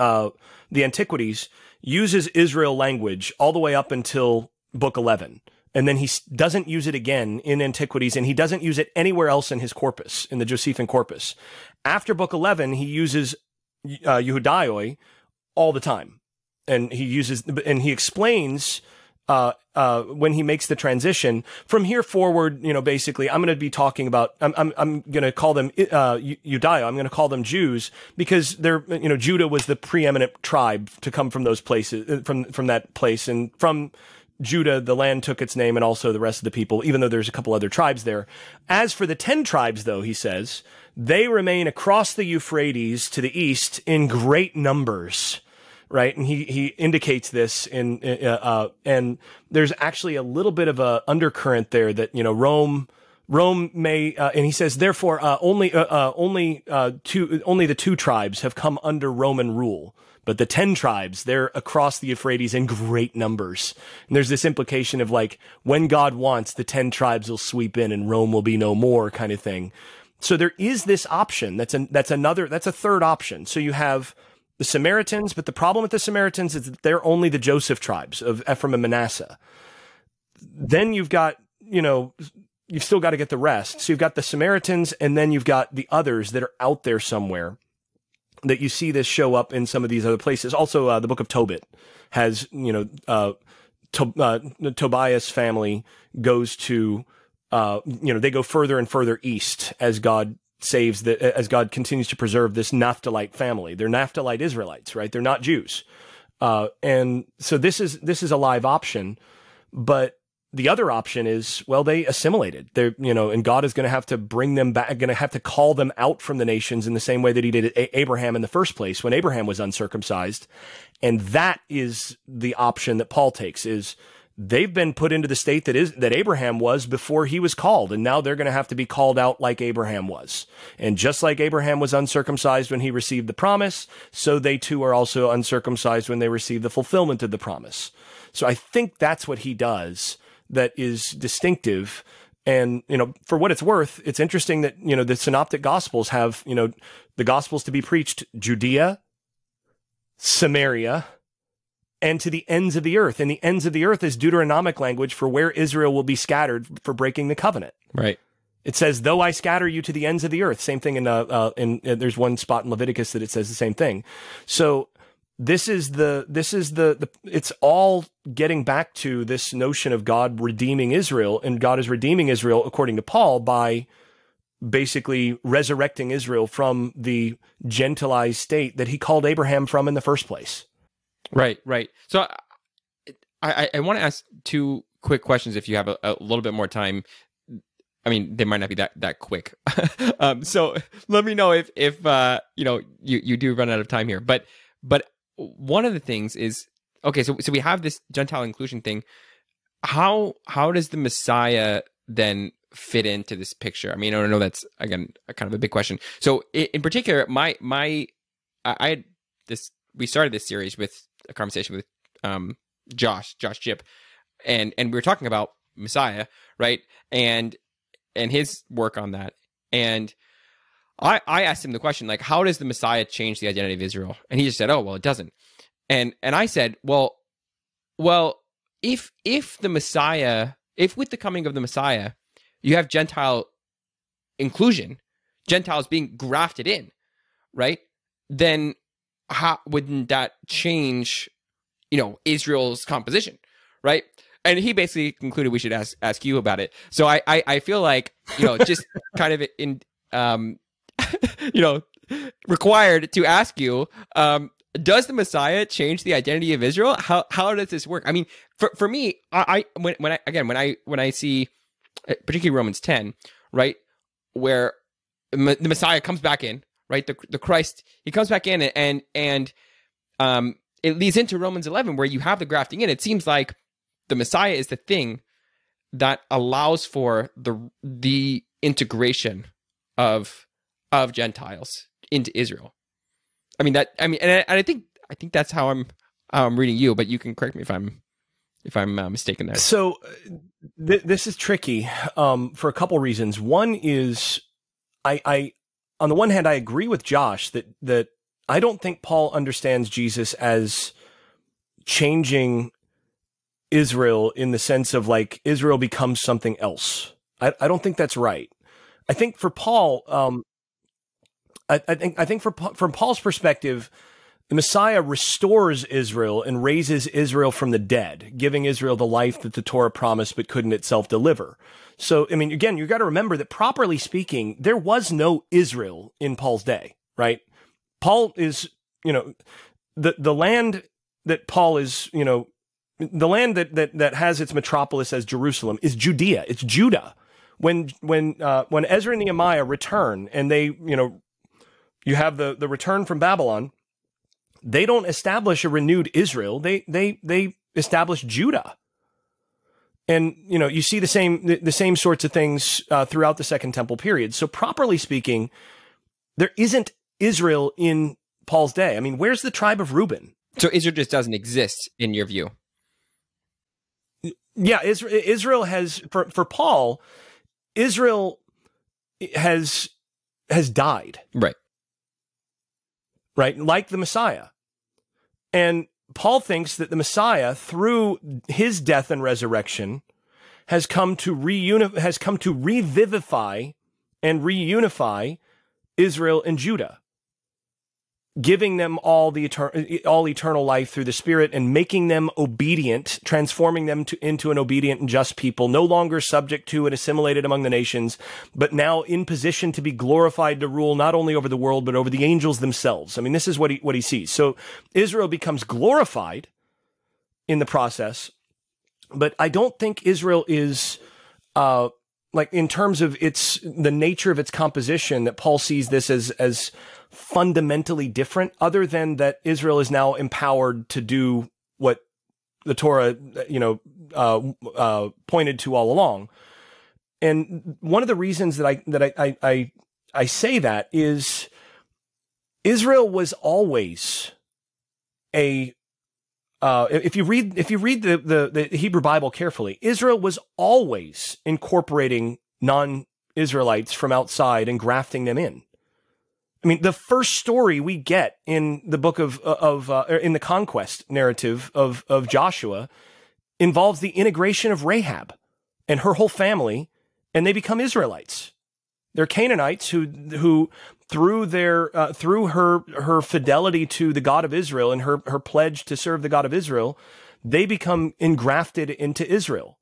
uh, the Antiquities uses Israel language all the way up until Book Eleven. And then he doesn't use it again in Antiquities, and he doesn't use it anywhere else in his corpus, in the Josephine corpus. After Book 11, he uses uh, Ioudaioi all the time. And he uses, and he explains uh, uh, when he makes the transition from here forward, you know, basically, I'm going to be talking about, I'm, I'm, I'm going to call them, uh. I'm going to call them Jews because they're, you know, Judah was the preeminent tribe to come from those places, uh, from, from that place. And from Judah, the land took its name and also the rest of the people, even though there's a couple other tribes there. As for the 10 tribes, though, he says, they remain across the Euphrates to the east in great numbers right? And he he indicates this in uh, uh, and there's actually a little bit of a undercurrent there that you know Rome. Rome may, uh, and he says, therefore, uh, only, uh, uh, only, two, only the two tribes have come under Roman rule. But the 10 tribes, they're across the Euphrates in great numbers. And there's this implication of like, when God wants, the 10 tribes will sweep in and Rome will be no more kind of thing. So there is this option. That's an, that's another, that's a third option. So you have, the Samaritans, but the problem with the Samaritans is that they're only the Joseph tribes of Ephraim and Manasseh. Then you've got, you know, you've still got to get the rest. So you've got the Samaritans and then you've got the others that are out there somewhere that you see this show up in some of these other places. Also, uh, the book of Tobit has, you know, uh, to, uh, Tobias family goes to, uh, you know, they go further and further east as God saves the, as God continues to preserve this Naphthalite family. They're Naphthalite Israelites, right? They're not Jews. Uh, and so this is, this is a live option, but the other option is, well, they assimilated. They're, you know, and God is going to have to bring them back, going to have to call them out from the nations in the same way that he did Abraham in the first place when Abraham was uncircumcised. And that is the option that Paul takes is, they've been put into the state that is that Abraham was before he was called and now they're going to have to be called out like Abraham was. And just like Abraham was uncircumcised when he received the promise, so they too are also uncircumcised when they receive the fulfillment of the promise. So I think that's what he does that is distinctive and, you know, for what it's worth, it's interesting that, you know, the synoptic gospels have, you know, the gospels to be preached Judea, Samaria, and to the ends of the earth. And the ends of the earth is Deuteronomic language for where Israel will be scattered for breaking the covenant. Right. It says, "Though I scatter you to the ends of the earth." Same thing in uh, uh in uh, there's one spot in Leviticus that it says the same thing. So this is the this is the, the it's all getting back to this notion of God redeeming Israel, and God is redeeming Israel according to Paul by basically resurrecting Israel from the gentilized state that he called Abraham from in the first place. Right, right. So I, I, I want to ask two quick questions if you have a, a little bit more time. I mean, they might not be that that quick. (laughs) um, so let me know if if uh, you know you you do run out of time here. But but one of the things is okay. So so we have this Gentile inclusion thing. How how does the Messiah then fit into this picture? I mean, I don't know. That's again kind of a big question. So in particular, my my I had this. We started this series with a conversation with um, Josh Josh Jipp, and and we were talking about Messiah, right? And and his work on that. And I I asked him the question like, how does the Messiah change the identity of Israel? And he just said, oh well, it doesn't. And and I said, well, well, if if the Messiah, if with the coming of the Messiah, you have Gentile inclusion, Gentiles being grafted in, right? Then how wouldn't that change, you know, Israel's composition, right? And he basically concluded we should ask ask you about it. So I I, I feel like you know just (laughs) kind of in um (laughs) you know required to ask you um does the Messiah change the identity of Israel? How how does this work? I mean, for for me, I, I when when I again when I when I see uh, particularly Romans ten, right, where the Messiah comes back in, right, the the Christ he comes back in and and um it leads into Romans eleven where you have the grafting in. It seems like the Messiah is the thing that allows for the the integration of of Gentiles into Israel. I mean that I mean and I, and I think I think that's how I'm I'm reading you, but you can correct me if I'm if I'm uh, mistaken there. So th- this is tricky um, for a couple reasons. One is I, I on the one hand I agree with Josh that that I don't think Paul understands Jesus as changing Israel in the sense of like Israel becomes something else. I, I don't think that's right. I think for Paul, um, I, I think I think for from Paul's perspective, the Messiah restores Israel and raises Israel from the dead, giving Israel the life that the Torah promised but couldn't itself deliver. So, I mean, again, you got to remember that properly speaking, there was no Israel in Paul's day, right? Paul is, you know, the the land that Paul is, you know, the land that, that, that has its metropolis as Jerusalem is Judea. It's Judah. When, when, uh, when Ezra and Nehemiah return and they, you know, you have the, the return from Babylon, they don't establish a renewed Israel. They, they, they establish Judah. And, you know, you see the same, the, the same sorts of things uh, throughout the Second Temple period. So properly speaking, there isn't Israel in Paul's day. I mean, where's the tribe of Reuben? So Israel just doesn't exist in your view yeah, Israel, Israel has for for Paul, Israel has has died. Right. Right, like the Messiah. And Paul thinks that the Messiah through his death and resurrection has come to reuni- has come to revivify and reunify Israel and Judah giving them all the etern- all eternal life through the spirit and making them obedient transforming them to, into an obedient and just people no longer subject to and assimilated among the nations but now in position to be glorified to rule not only over the world but over the angels themselves. I mean this is what he what he sees. So israel becomes glorified in the process but i don't think israel is uh like in terms of its the nature of its composition that paul sees this as as fundamentally different other than that Israel is now empowered to do what the Torah, you know, uh, uh, pointed to all along. And one of the reasons that I, that I, I, I, say that is Israel was always a uh, if you read if you read the, the, the Hebrew Bible carefully, Israel was always incorporating non Israelites from outside and grafting them in. I mean, the first story we get in the book of of uh, in the conquest narrative of of Joshua involves the integration of Rahab and her whole family, and they become Israelites. They're Canaanites who who through their uh, through her her fidelity to the God of Israel and her her pledge to serve the God of Israel, they become engrafted into Israel.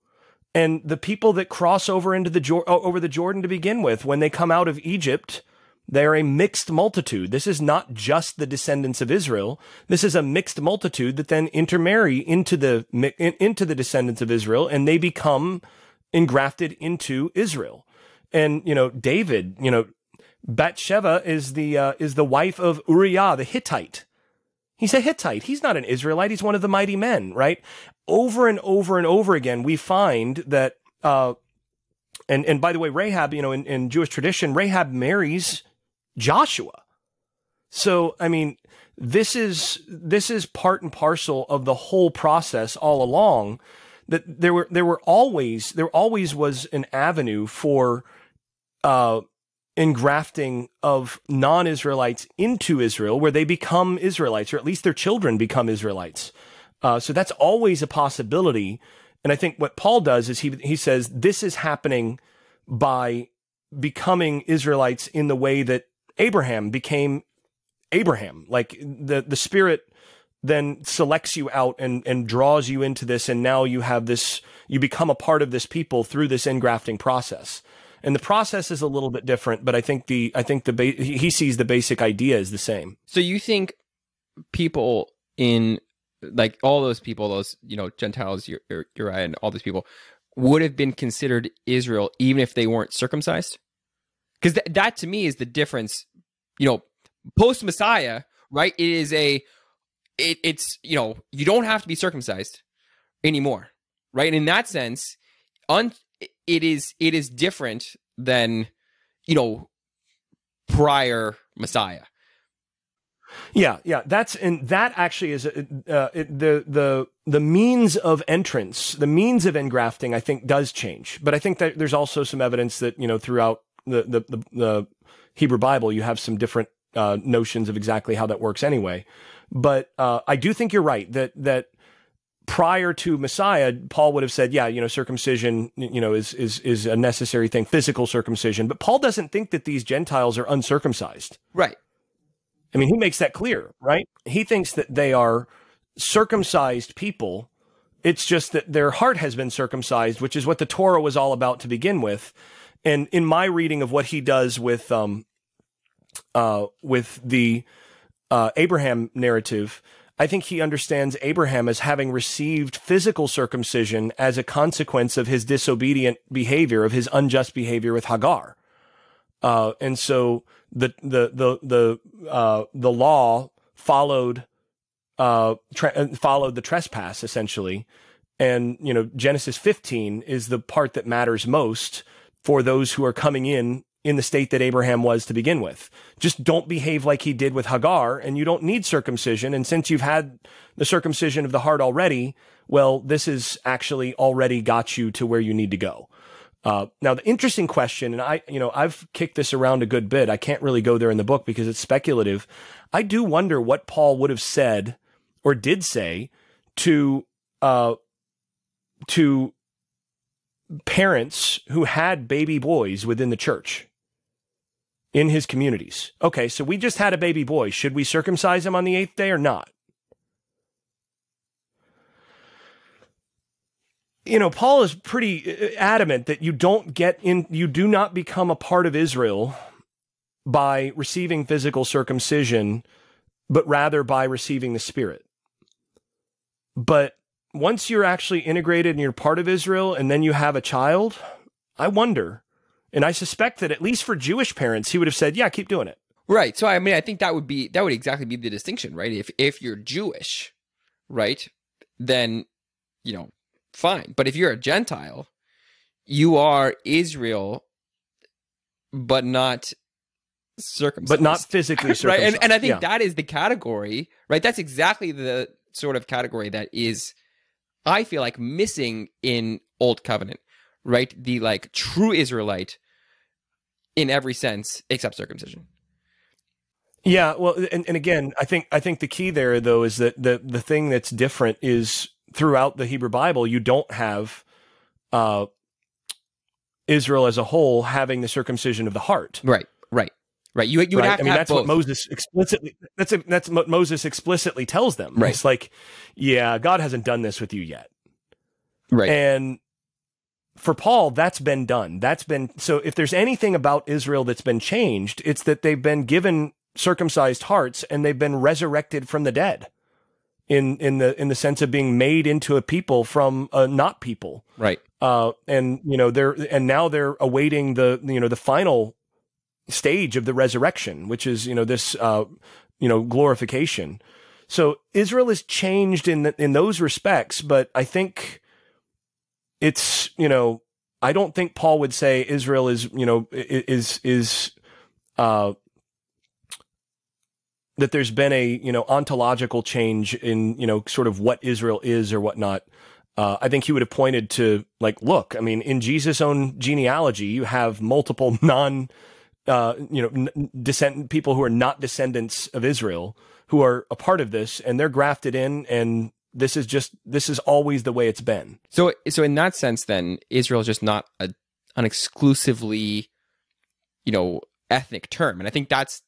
And the people that cross over into the over the Jordan to begin with, when they come out of Egypt, They are a mixed multitude. This is not just the descendants of Israel. This is a mixed multitude that then intermarry into the into the descendants of Israel, and they become engrafted into Israel. And you know, David, you know, Bathsheba is the uh, is the wife of Uriah the Hittite. He's a Hittite. He's not an Israelite. He's one of the mighty men, right? Over and over and over again, we find that. Uh, and and by the way, Rahab, you know, in, in Jewish tradition, Rahab marries Joshua. So, I mean, this is this is part and parcel of the whole process all along. That there were there were always there always was an avenue for uh, engrafting of non-Israelites into Israel, where they become Israelites, or at least their children become Israelites. Uh, so that's always a possibility. And I think what Paul does is he he says this is happening by becoming Israelites in the way that Abraham became Abraham. Like the, the spirit then selects you out and, and draws you into this. And now you have this, you become a part of this people through this engrafting process. And the process is a little bit different, but I think the, I think the, ba- he sees the basic idea is the same. So you think people in like all those people, those, you know, Gentiles, Uriah and all those people would have been considered Israel even if they weren't circumcised? Because th- that to me is the difference. You know, post Messiah, right? It is a, it, it's you know, you don't have to be circumcised anymore, right? And in that sense, un, it is it is different than you know prior Messiah. Yeah, yeah, that's and that actually is uh, uh, it, the the the means of entrance, the means of engrafting, I think does change. But I think that there's also some evidence that you know throughout the the the, the Hebrew Bible, you have some different uh, notions of exactly how that works anyway. But uh, I do think you're right that that prior to Messiah, Paul would have said, yeah, you know, circumcision, you know, is is is a necessary thing, physical circumcision. But Paul doesn't think that these Gentiles are uncircumcised. Right. I mean, he makes that clear, right? He thinks that they are circumcised people. It's just that their heart has been circumcised, which is what the Torah was all about to begin with. And in my reading of what he does with um, uh, with the uh, Abraham narrative, I think he understands Abraham as having received physical circumcision as a consequence of his disobedient behavior, of his unjust behavior with Hagar. Uh, and so the the the the uh, the law followed uh, tra- followed the trespass essentially, and you know Genesis 15 is the part that matters most for those who are coming in in the state that Abraham was to begin with. Just don't behave like he did with Hagar, and you don't need circumcision. And since you've had the circumcision of the heart already, well, this has actually already got you to where you need to go. Uh, now, the interesting question, and I, you know, I've kicked this around a good bit. I can't really go there in the book because it's speculative. I do wonder what Paul would have said or did say to, uh, to parents who had baby boys within the church in his communities. Okay, so we just had a baby boy. Should we circumcise him on the eighth day or not? You know, Paul is pretty uh, adamant that you don't get in, you do not become a part of Israel by receiving physical circumcision, but rather by receiving the Spirit. But once you're actually integrated and you're part of Israel and then you have a child, I wonder. And I suspect that at least for Jewish parents, he would have said, yeah, keep doing it. Right. So I mean, I think that would be that would exactly be the distinction, right? If if you're Jewish, right, then you know, fine. But if you're a Gentile, you are Israel, but not circumcised, but not physically circumcised, (laughs) right? And and I think yeah. that is the category, right? That's exactly the sort of category that is I feel like missing in Old Covenant, right? The like true Israelite in every sense except circumcision. Yeah, well, and, and again, I think I think the key there though is that the the thing that's different is throughout the Hebrew Bible, you don't have uh, Israel as a whole having the circumcision of the heart. Right, right. You, you would right? have I mean, have that's both. what Moses explicitly, that's, a, that's what Moses explicitly tells them. Right. It's like, yeah, God hasn't done this with you yet. Right. And for Paul, that's been done. That's been so. If there's anything about Israel that's been changed, it's that they've been given circumcised hearts and they've been resurrected from the dead. In in the in the sense of being made into a people from a not people, Right. uh, and you know they're and now they're awaiting the you know the final stage of the resurrection, which is you know this uh, you know glorification. So Israel is changed in the, in those respects, but I think it's you know I don't think Paul would say Israel is you know is is uh, that there's been a you know ontological change in you know sort of what Israel is or whatnot. Uh, I think he would have pointed to like, look, I mean, in Jesus' own genealogy, you have multiple (laughs) non, uh, you know, n- descend people who are not descendants of Israel who are a part of this, and they're grafted in, and this is just this is always the way it's been. So, so in that sense, then Israel is just not a, an exclusively, you know, ethnic term, and I think that's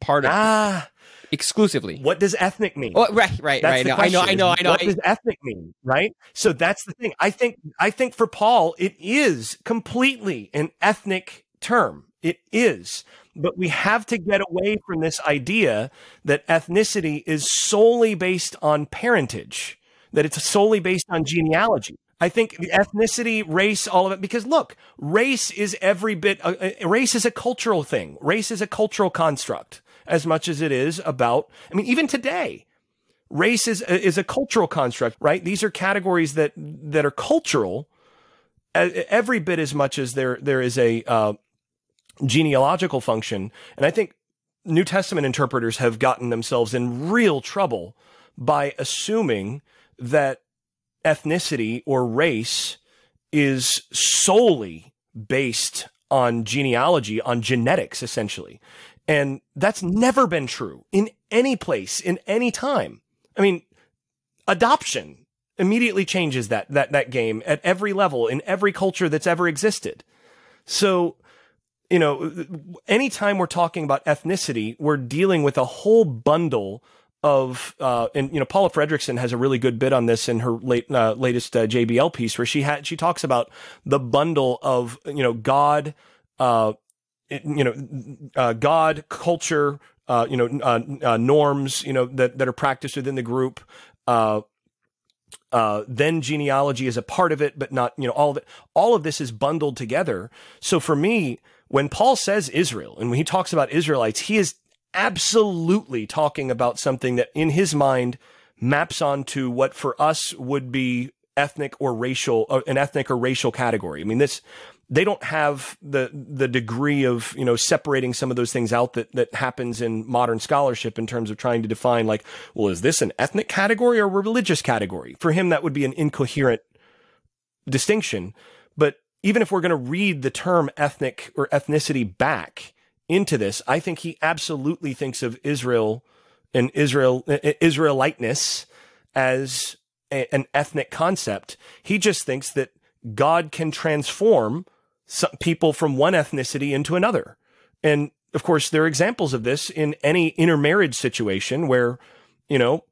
part of Ah, exclusively. what does ethnic mean? Oh, right, right, That's right. No, I know, I know, I know. What I- does ethnic mean, right? So that's the thing. I think I think for Paul, it is completely an ethnic term. It is. But we have to get away from this idea that ethnicity is solely based on parentage, that it's solely based on genealogy. I think ethnicity, race, all of it, because look, race is every bit, uh, uh, race is a cultural thing. Race is a cultural construct as much as it is about, I mean, even today, race is is a cultural construct, right? These are categories that that are cultural, uh, every bit as much as there there is a uh, genealogical function. And I think New Testament interpreters have gotten themselves in real trouble by assuming that ethnicity or race is solely based on genealogy, on genetics, essentially. And that's never been true in any place, in any time. I mean, adoption immediately changes that, that, that game at every level in every culture that's ever existed. So, you know, anytime we're talking about ethnicity, we're dealing with a whole bundle of, uh, and you know, Paula Fredriksen has a really good bit on this in her late, uh, latest uh, JBL piece, where she had she talks about the bundle of you know God, uh, you know, uh, God, culture, uh, you know, uh, norms, you know, that that are practiced within the group. Then genealogy is a part of it, but not, you know, all of it. All of this is bundled together. So for me, when Paul says Israel and when he talks about Israelites, he is absolutely talking about something that in his mind maps onto what for us would be ethnic or racial, uh, an ethnic or racial category. I mean, this, they don't have the the degree of you know separating some of those things out that that happens in modern scholarship in terms of trying to define like well is this an ethnic category or a religious category for him that would be an incoherent distinction even if we're going to read the term ethnic or ethnicity back into this i think he absolutely thinks of israel and israel israeliteness as a, an ethnic concept he just thinks that god can transform some people from one ethnicity into another. And of course, there are examples of this in any intermarriage situation where, you know,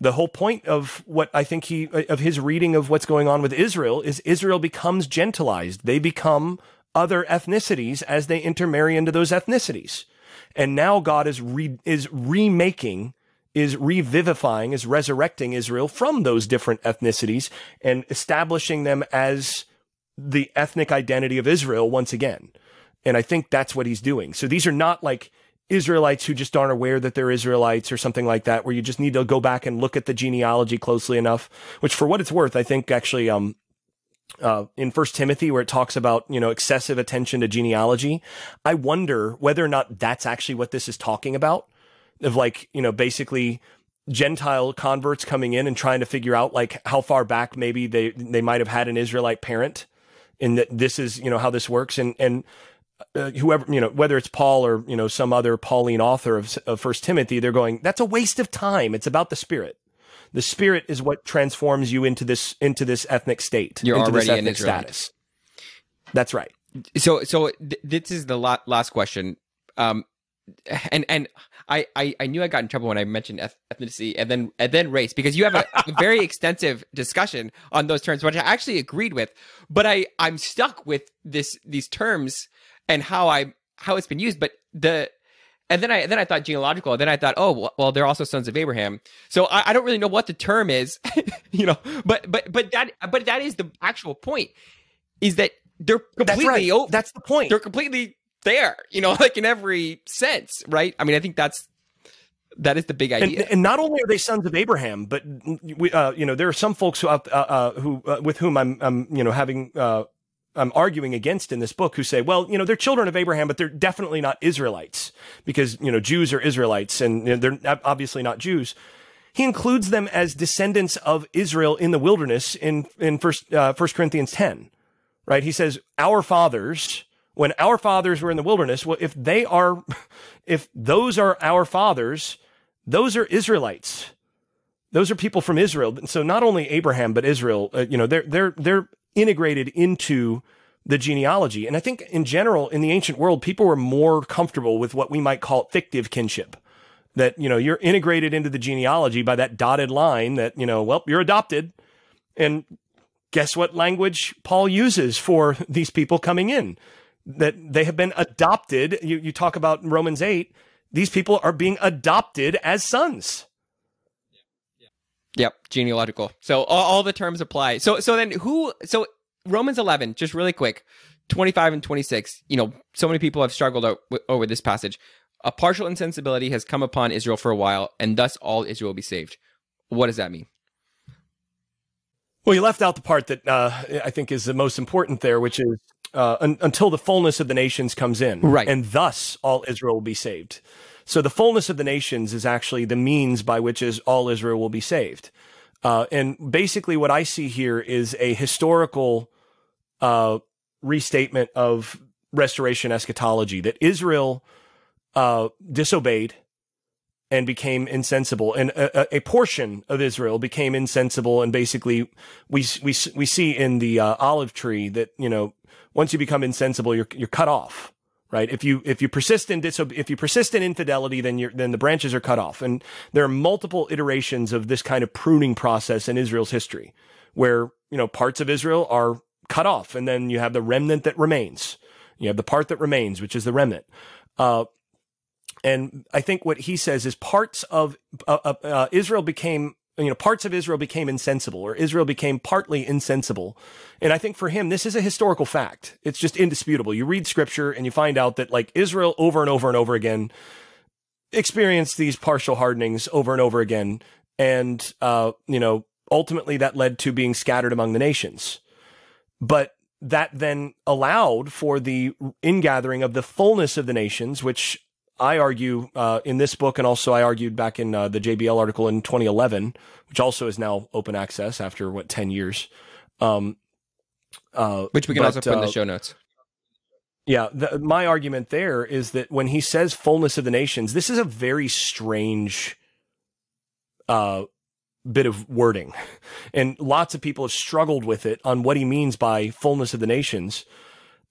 the whole point of what I think he, of his reading of what's going on with Israel is Israel becomes gentilized. They become other ethnicities as they intermarry into those ethnicities. And now God is re, is remaking, is revivifying, is resurrecting Israel from those different ethnicities and establishing them as the ethnic identity of Israel once again. And I think that's what he's doing. So these are not like Israelites who just aren't aware that they're Israelites or something like that, where you just need to go back and look at the genealogy closely enough, which for what it's worth, I think actually, um, uh, in First Timothy, where it talks about you know excessive attention to genealogy, I wonder whether or not that's actually what this is talking about. Of like you know basically Gentile converts coming in and trying to figure out like how far back maybe they they might have had an Israelite parent, and that this is you know how this works, and and uh, whoever you know whether it's Paul or you know some other Pauline author of, of First Timothy, they're going that's a waste of time. It's about the Spirit. The Spirit is what transforms you into this into this ethnic state, You're into this already an ethnic status. That's right. So, so th- this is the la- last question. Um, and and I, I I knew I got in trouble when I mentioned ethnicity and then and then race because you have a, a very (laughs) extensive discussion on those terms, which I actually agreed with. But I I'm stuck with this these terms and how I how it's been used. But the and then I then I thought genealogical. And then I thought, oh well, they're also sons of Abraham. So I, I don't really know what the term is, (laughs) you know. But but but that but that is the actual point. Is that they're completely that's, right. that's the point. They're completely there, you know, (laughs) like in every sense, right? I mean, I think that's that is the big idea. And, and not only are they sons of Abraham, but we, uh, you know, there are some folks who, uh, uh, who uh, with whom I'm, I'm, you know, having, uh, I'm arguing against in this book who say, well, you know, they're children of Abraham, but they're definitely not Israelites because, you know, Jews are Israelites and you know, they're obviously not Jews. He includes them as descendants of Israel in the wilderness in, in first, uh, first Corinthians 10, right? He says, our fathers, when our fathers were in the wilderness, well, if they are, (laughs) if those are our fathers, those are Israelites. Those are people from Israel. So not only Abraham, but Israel, uh, you know, they're, they're, they're integrated into the genealogy. And I think in general, in the ancient world, people were more comfortable with what we might call fictive kinship. That, you know, you're integrated into the genealogy by that dotted line that, you know, well, you're adopted. And guess what language Paul uses for (laughs) these people coming in? that they have been adopted. You, you talk about Romans 8, these people are being adopted as sons. Yep, genealogical. So all, all, the terms apply. So so then who so Romans 11 just really quick 25 and 26, you know, so many people have struggled over this passage. A partial insensibility has come upon Israel for a while and thus all Israel will be saved. What does that mean? Well, you left out the part that uh, I think is the most important there, which is uh, un- until the fullness of the nations comes in. Right. And thus all Israel will be saved. So the fullness of the nations is actually the means by which is all Israel will be saved. Uh, and basically what I see here is a historical uh, restatement of restoration eschatology that Israel uh, disobeyed and became insensible, and a, a, portion of Israel became insensible, and basically we we we see in the uh, olive tree that you know once you become insensible, you're you're cut off, right? If you if you persist in disob- if you persist in infidelity, then you're then the branches are cut off. And there are multiple iterations of this kind of pruning process in Israel's history, where you know parts of Israel are cut off, and then you have the remnant that remains. You have the part that remains, which is the remnant. Uh, and I think what he says is parts of uh, uh, uh Israel became you know, parts of Israel became insensible or Israel became partly insensible. And I think for him, this is a historical fact. It's just indisputable. You read scripture and you find out that like Israel over and over and over again experienced these partial hardenings over and over again. And, uh, you know, ultimately that led to being scattered among the nations. But that then allowed for the ingathering of the fullness of the nations, which I argue uh, in this book, and also I argued back in uh, the JBL article in 2011, which also is now open access after what 10 years. Um, uh, which we can but, also put in the uh, show notes. Yeah, the, my argument there is that when he says fullness of the nations, this is a very strange uh, bit of wording, (laughs) and lots of people have struggled with it on what he means by fullness of the nations.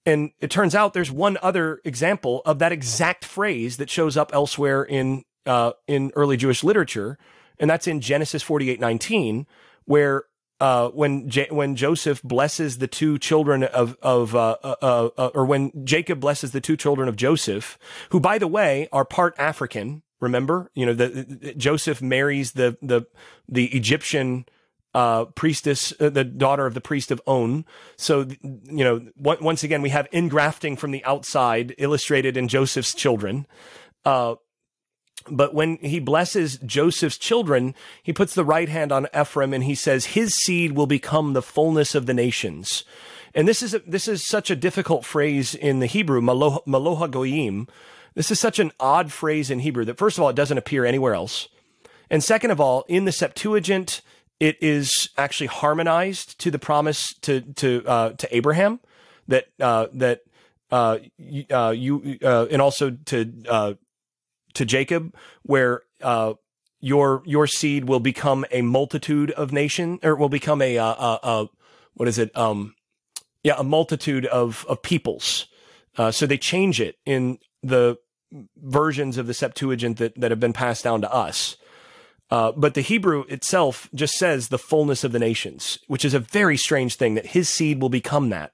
And it turns out there's one other example of that exact phrase that shows up elsewhere in uh, in early Jewish literature, and that's in Genesis 48:19, where uh, when J- when Joseph blesses the two children of of uh, uh, uh, or when Jacob blesses the two children of Joseph, who by the way are part African. Remember, you know, the, the Joseph marries the the the Egyptian uh, priestess, uh, the daughter of the priest of On. So, you know, w- once again, we have ingrafting from the outside illustrated in Joseph's children. Uh, but when he blesses Joseph's children, he puts the right hand on Ephraim and he says, his seed will become the fullness of the nations. And this is, a, this is such a difficult phrase in the Hebrew, maloha, maloha goyim. This is such an odd phrase in Hebrew that first of all, it doesn't appear anywhere else. And second of all, in the Septuagint, it is actually harmonized to the promise to to uh, to Abraham that uh, that uh, uh you uh, and also to uh, to Jacob, where your your seed will become a multitude of nation or will become a, a, a what is it um yeah a multitude of of peoples. so they change it in the versions of the Septuagint that, that have been passed down to us. Uh, but the Hebrew itself just says the fullness of the nations, which is a very strange thing that his seed will become that.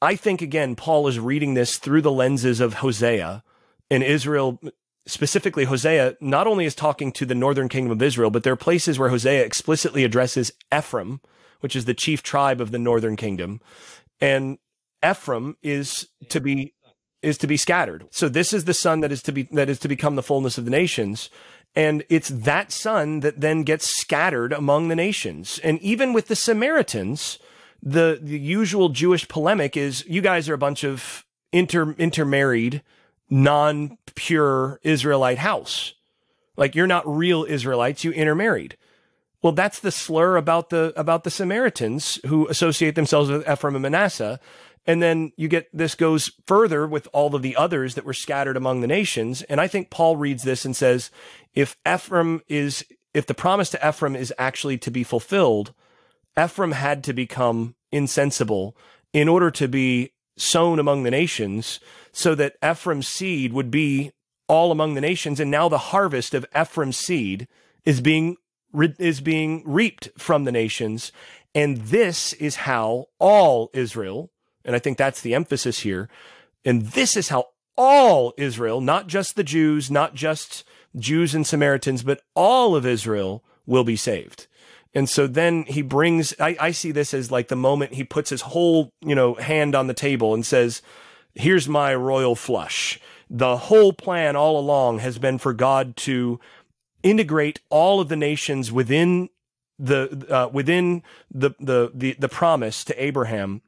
I think again, Paul is reading this through the lenses of Hosea and Israel, specifically Hosea, not only is talking to the northern kingdom of Israel, but there are places where Hosea explicitly addresses Ephraim, which is the chief tribe of the northern kingdom. And Ephraim is to be is to be scattered. So this is the son that is to be that is to become the fullness of the nations. And it's that son that then gets scattered among the nations. And even with the Samaritans, the, the usual Jewish polemic is you guys are a bunch of inter, intermarried, non pure Israelite house. Like you're not real Israelites, you intermarried. Well, that's the slur about the, about the Samaritans who associate themselves with Ephraim and Manasseh. And then you get this goes further with all of the others that were scattered among the nations. And I think Paul reads this and says, if Ephraim is, if the promise to Ephraim is actually to be fulfilled, Ephraim had to become insensible in order to be sown among the nations so that Ephraim's seed would be all among the nations. And now the harvest of Ephraim's seed is being, is being reaped from the nations. And this is how all Israel and I think that's the emphasis here. And this is how all Israel, not just the Jews, not just Jews and Samaritans, but all of Israel will be saved. And so then he brings, I, I, see this as like the moment he puts his whole, you know, hand on the table and says, here's my royal flush. The whole plan all along has been for God to integrate all of the nations within the, uh, within the, the, the, the promise to Abraham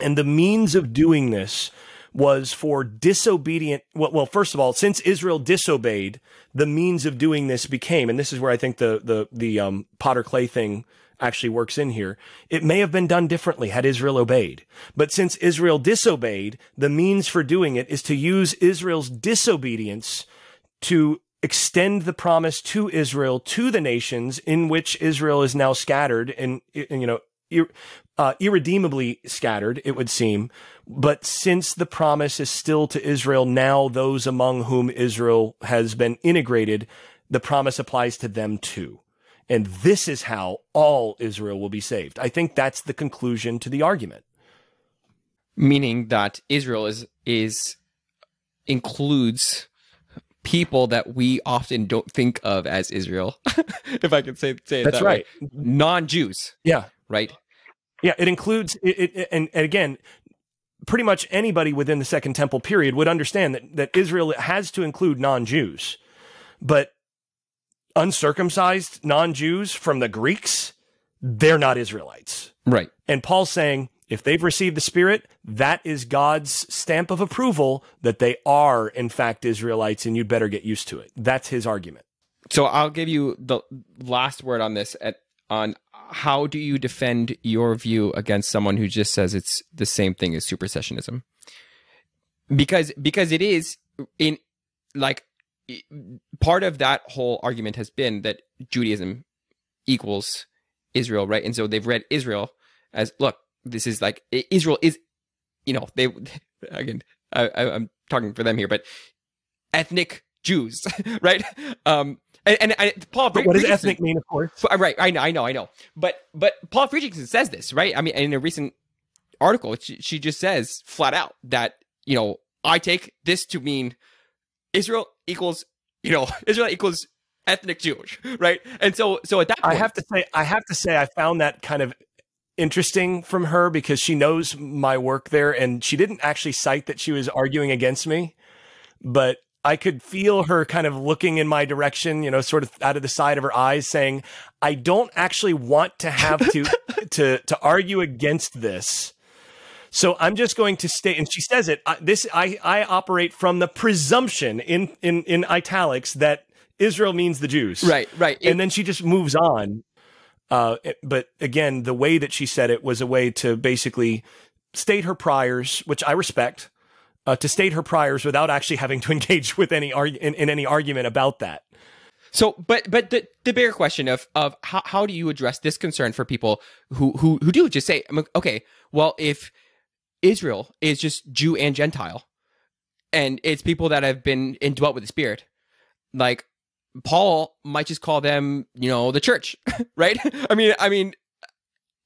and the means of doing this was for disobedient. Well, well, first of all, since Israel disobeyed, the means of doing this became, and this is where I think the the the um, potter clay thing actually works in here. It may have been done differently had Israel obeyed, but since Israel disobeyed, the means for doing it is to use Israel's disobedience to extend the promise to Israel to the nations in which Israel is now scattered and, you know uh, irredeemably scattered, it would seem. But since the promise is still to Israel, now those among whom Israel has been integrated, the promise applies to them too. And this is how all Israel will be saved. I think that's the conclusion to the argument. Meaning that Israel is, is, includes people that we often don't think of as Israel, (laughs) if I can say, say it That's that right. Way. Non-Jews. Yeah. Right. Yeah, it includes it, it and, and again, pretty much anybody within the Second Temple period would understand that that Israel has to include non-Jews, but uncircumcised non-Jews from the Greeks, they're not Israelites, right? And Paul's saying if they've received the Spirit, that is God's stamp of approval that they are in fact Israelites, and you'd better get used to it. That's his argument. So I'll give you the last word on this at on how do you defend your view against someone who just says it's the same thing as supersessionism? Because because it is in like part of that whole argument has been that Judaism equals Israel, right? And so they've read Israel as look, this is like Israel is, you know, they (laughs) again, I, am talking for them here, but ethnic Jews, (laughs) right? Um, and, and, and Paul, but what does ethnic mean? Of course, right? I know, I know, I know. But but Paul Fredriksen says this, right? I mean, in a recent article, she, she just says flat out that you know I take this to mean Israel equals you know (laughs) Israel equals ethnic Jewish, (laughs) right? And so so at that point, I have to say I have to say I found that kind of interesting from her because she knows my work there and she didn't actually cite that she was arguing against me but I could feel her kind of looking in my direction, you know, sort of out of the side of her eyes saying, I don't actually want to have to, (laughs) to, to argue against this. So I'm just going to state, and she says it, I, this, I, I operate from the presumption in, in, in italics that Israel means the Jews. Right, right. And it, then she just moves on. Uh, but again, the way that she said it was a way to basically state her priors, which I respect uh, to state her priors without actually having to (laughs) engage with any arg- in, in any argument about that. So, but but the, the bigger question of of how, how do you address this concern for people who who who do just say, okay, well, if Israel is just Jew and Gentile, and it's people that have been indwelt with the Spirit. Like Paul might just call them, you know, the church, (laughs) right? I mean, I mean,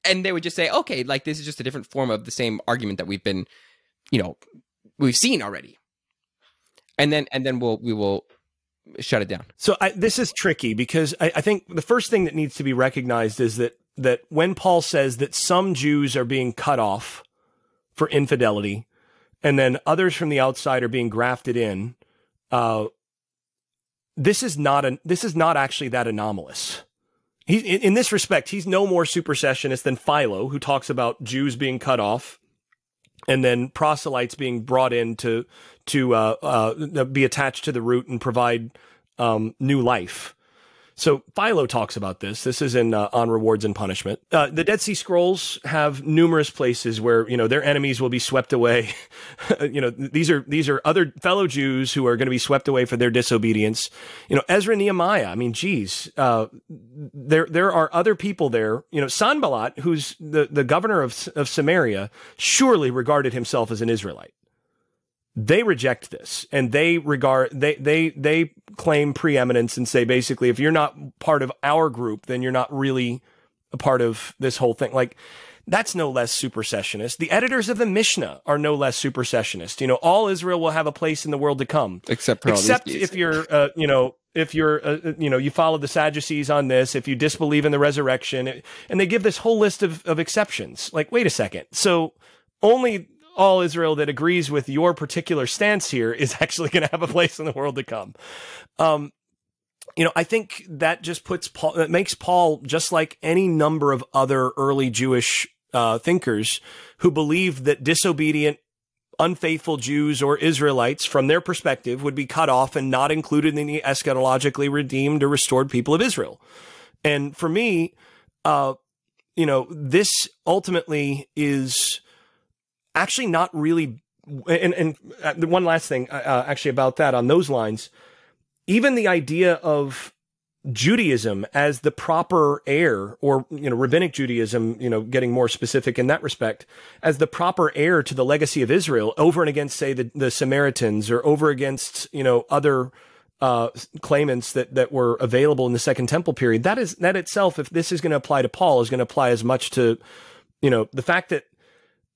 and they would just say, okay, like this is just a different form of the same argument that we've been, you know, we've seen already. And then, and then we'll, we will shut it down. So I, this is tricky because I, I think the first thing that needs to be recognized is that that when Paul says that some Jews are being cut off for infidelity, and then others from the outside are being grafted in, uh, this is not a this is not actually that anomalous. He, in, in this respect, he's no more supersessionist than Philo, who talks about Jews being cut off and then proselytes being brought in to to uh, uh, be attached to the root and provide um, new life. So Philo talks about this. This is in uh, On Rewards and Punishment. Uh, the Dead Sea Scrolls have numerous places where you know their enemies will be swept away. (laughs) you know these are these are other fellow Jews who are going to be swept away for their disobedience. You know Ezra Nehemiah. I mean, geez, uh, there there are other people there. You know Sanballat, who's the the governor of of Samaria, surely regarded himself as an Israelite they reject this and they regard they they they claim preeminence and say basically if you're not part of our group then you're not really a part of this whole thing like that's no less supersessionist. The editors of the Mishnah are no less supersessionist. You know, all Israel will have a place in the world to come, except except if you're, uh, you know, if you're, uh, uh, you know, you follow the Sadducees on this, if you disbelieve in the resurrection, and they give this whole list of, of exceptions. Like, wait a second. So only all Israel that agrees with your particular stance here is (laughs) actually going to have a place in the world to come. Um, you know, I think that just puts Paul, that makes Paul just like any number of other early Jewish uh, thinkers who believed that disobedient, unfaithful Jews or Israelites, from their perspective, would be cut off and not included in the eschatologically redeemed or restored people of Israel. And for me, uh, you know, this ultimately is actually not really. And, and uh, one last thing, uh, uh, actually, about that on those lines, even the idea of Judaism as the proper heir, or you know, rabbinic Judaism, you know, getting more specific in that respect, as the proper heir to the legacy of Israel, over and against, say, the, the Samaritans, or over against, you know, other uh, claimants that that were available in the Second Temple period. That is that itself, if this is going to apply to Paul, is going to apply as much to, you know, the fact that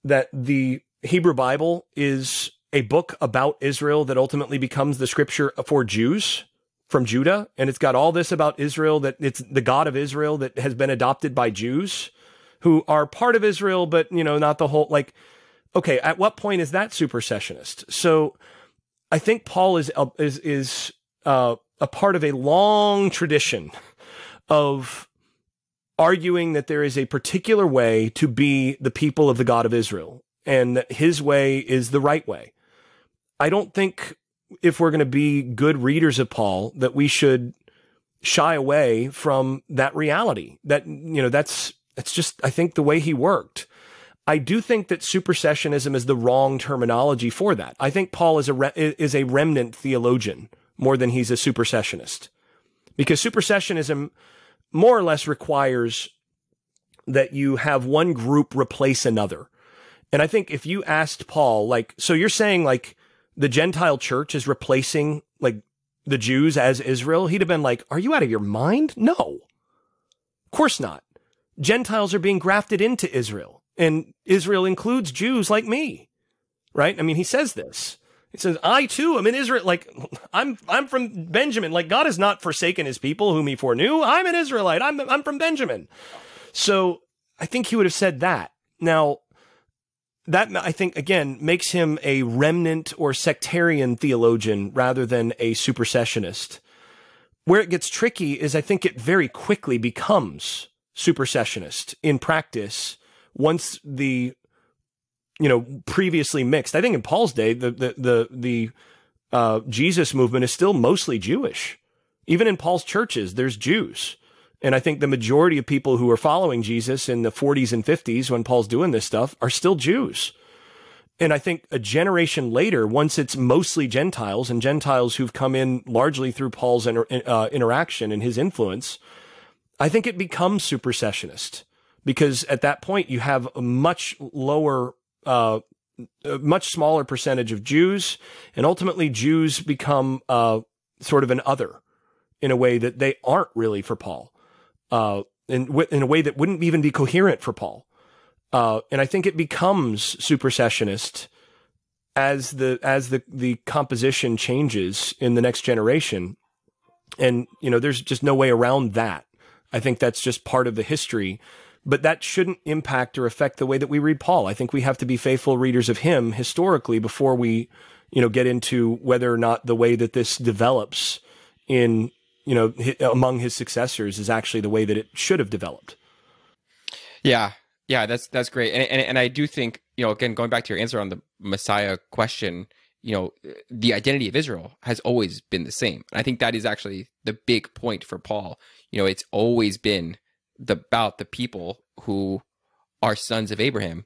that the Hebrew Bible is a book about Israel that ultimately becomes the scripture for Jews from Judah. And it's got all this about Israel that it's the God of Israel that has been adopted by Jews who are part of Israel, but, you know, not the whole, like, okay, at what point is that supersessionist? So I think Paul is, is, is, uh, a part of a long tradition of arguing that there is a particular way to be the people of the God of Israel and that his way is the right way. I don't think if we're going to be good readers of Paul that we should shy away from that reality. That you know that's that's just I think the way he worked. I do think that supersessionism is the wrong terminology for that. I think Paul is a re- is a remnant theologian more than he's a supersessionist. Because supersessionism more or less requires that you have one group replace another. And I think if you asked Paul, like, so you're saying like the Gentile church is replacing like the Jews as Israel, he'd have been like, are you out of your mind? No. Of course not. Gentiles are being grafted into Israel and Israel includes Jews like me. Right? I mean, he says this. He says, I too am in Israel. Like, I'm, I'm from Benjamin. Like, God has not forsaken his people whom he foreknew. I'm an Israelite. I'm, I'm from Benjamin. So I think he would have said that. Now, that I think again makes him a remnant or sectarian theologian rather than a supersessionist. Where it gets tricky is I think it very quickly becomes supersessionist in practice once the you know, previously mixed. I think in Paul's day, the the the the uh, Jesus movement is still mostly Jewish. Even in Paul's churches, there's Jews. And I think the majority of people who are following Jesus in the 40s and 50s when Paul's doing this stuff are still Jews. And I think a generation later, once it's mostly Gentiles and Gentiles who've come in largely through Paul's inter- uh, interaction and his influence, I think it becomes supersessionist because at that point you have a much lower uh, a much smaller percentage of Jews, and ultimately Jews become uh, sort of an other in a way that they aren't really for Paul, uh, in in a way that wouldn't even be coherent for Paul. Uh, and I think it becomes supersessionist as the as the the composition changes in the next generation. And you know, there's just no way around that. I think that's just part of the history but that shouldn't impact or affect the way that we read Paul. I think we have to be faithful readers of him historically before we, you know, get into whether or not the way that this develops in, you know, among his successors is actually the way that it should have developed. Yeah. Yeah, that's that's great. And, and and I do think, you know, again going back to your answer on the Messiah question, you know, the identity of Israel has always been the same. And I think that is actually the big point for Paul. You know, it's always been the, about the people who are sons of Abraham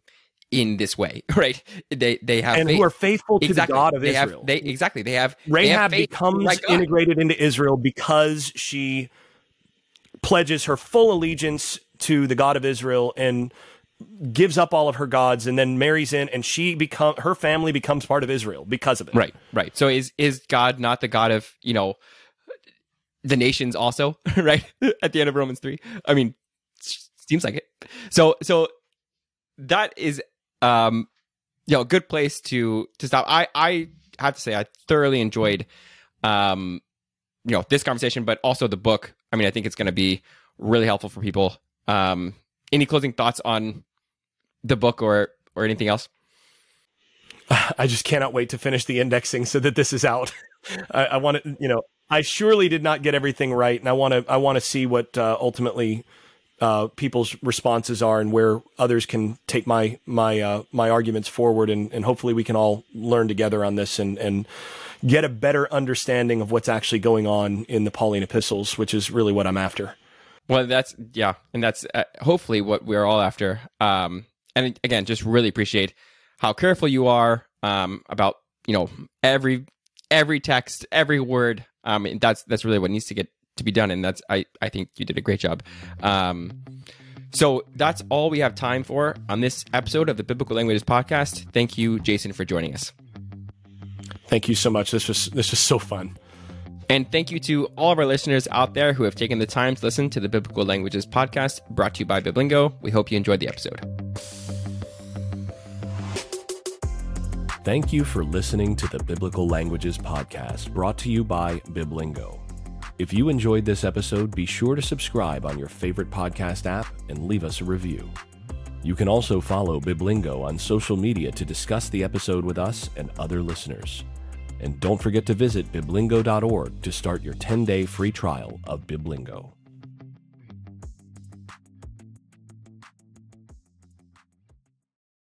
in this way, (laughs) right? They they have and faith. who are faithful to exactly. the God of they Israel. Have, they exactly they have Rahab they have becomes integrated into Israel because she pledges her full allegiance to the God of Israel and gives up all of her gods and then marries in and she become her family becomes part of Israel because of it. Right, right. So is is God not the God of, you know, the nations also, (laughs) right? At the end of Romans 3. I mean, seems like it. So so that is um you know, a good place to to stop. I I have to say I thoroughly enjoyed um you know, this conversation but also the book. I mean, I think it's going to be really helpful for people. Um any closing thoughts on the book or or anything else? (sighs) I just cannot wait to finish the indexing so that this is out. (laughs) I, I want to, you know, I surely did not get everything right, and I want to, I want to see what uh, ultimately uh, people's responses are and where others can take my my uh, my arguments forward, and, and hopefully we can all learn together on this and and get a better understanding of what's actually going on in the Pauline epistles, which is really what I'm after. Well, that's yeah, and that's uh, hopefully what we're all after. Um, and again, just really appreciate how careful you are um, about you know every every text, every word. Um, and that's that's really what needs to get to be done, and that's I I think you did a great job. Um, so that's all we have time for on this episode of the Biblical Languages podcast. Thank you, Jason, for joining us. Thank you so much. This was this was so fun. And thank you to all of our listeners out there who have taken the time to listen to the Biblical Languages podcast brought to you by Biblingo. We hope you enjoyed the episode. Thank you for listening to the Biblical Languages podcast brought to you by Biblingo. If you enjoyed this episode, be sure to subscribe on your favorite podcast app and leave us a review. You can also follow Biblingo on social media to discuss the episode with us and other listeners. And don't forget to visit biblingo.org to start your 10 day free trial of Biblingo.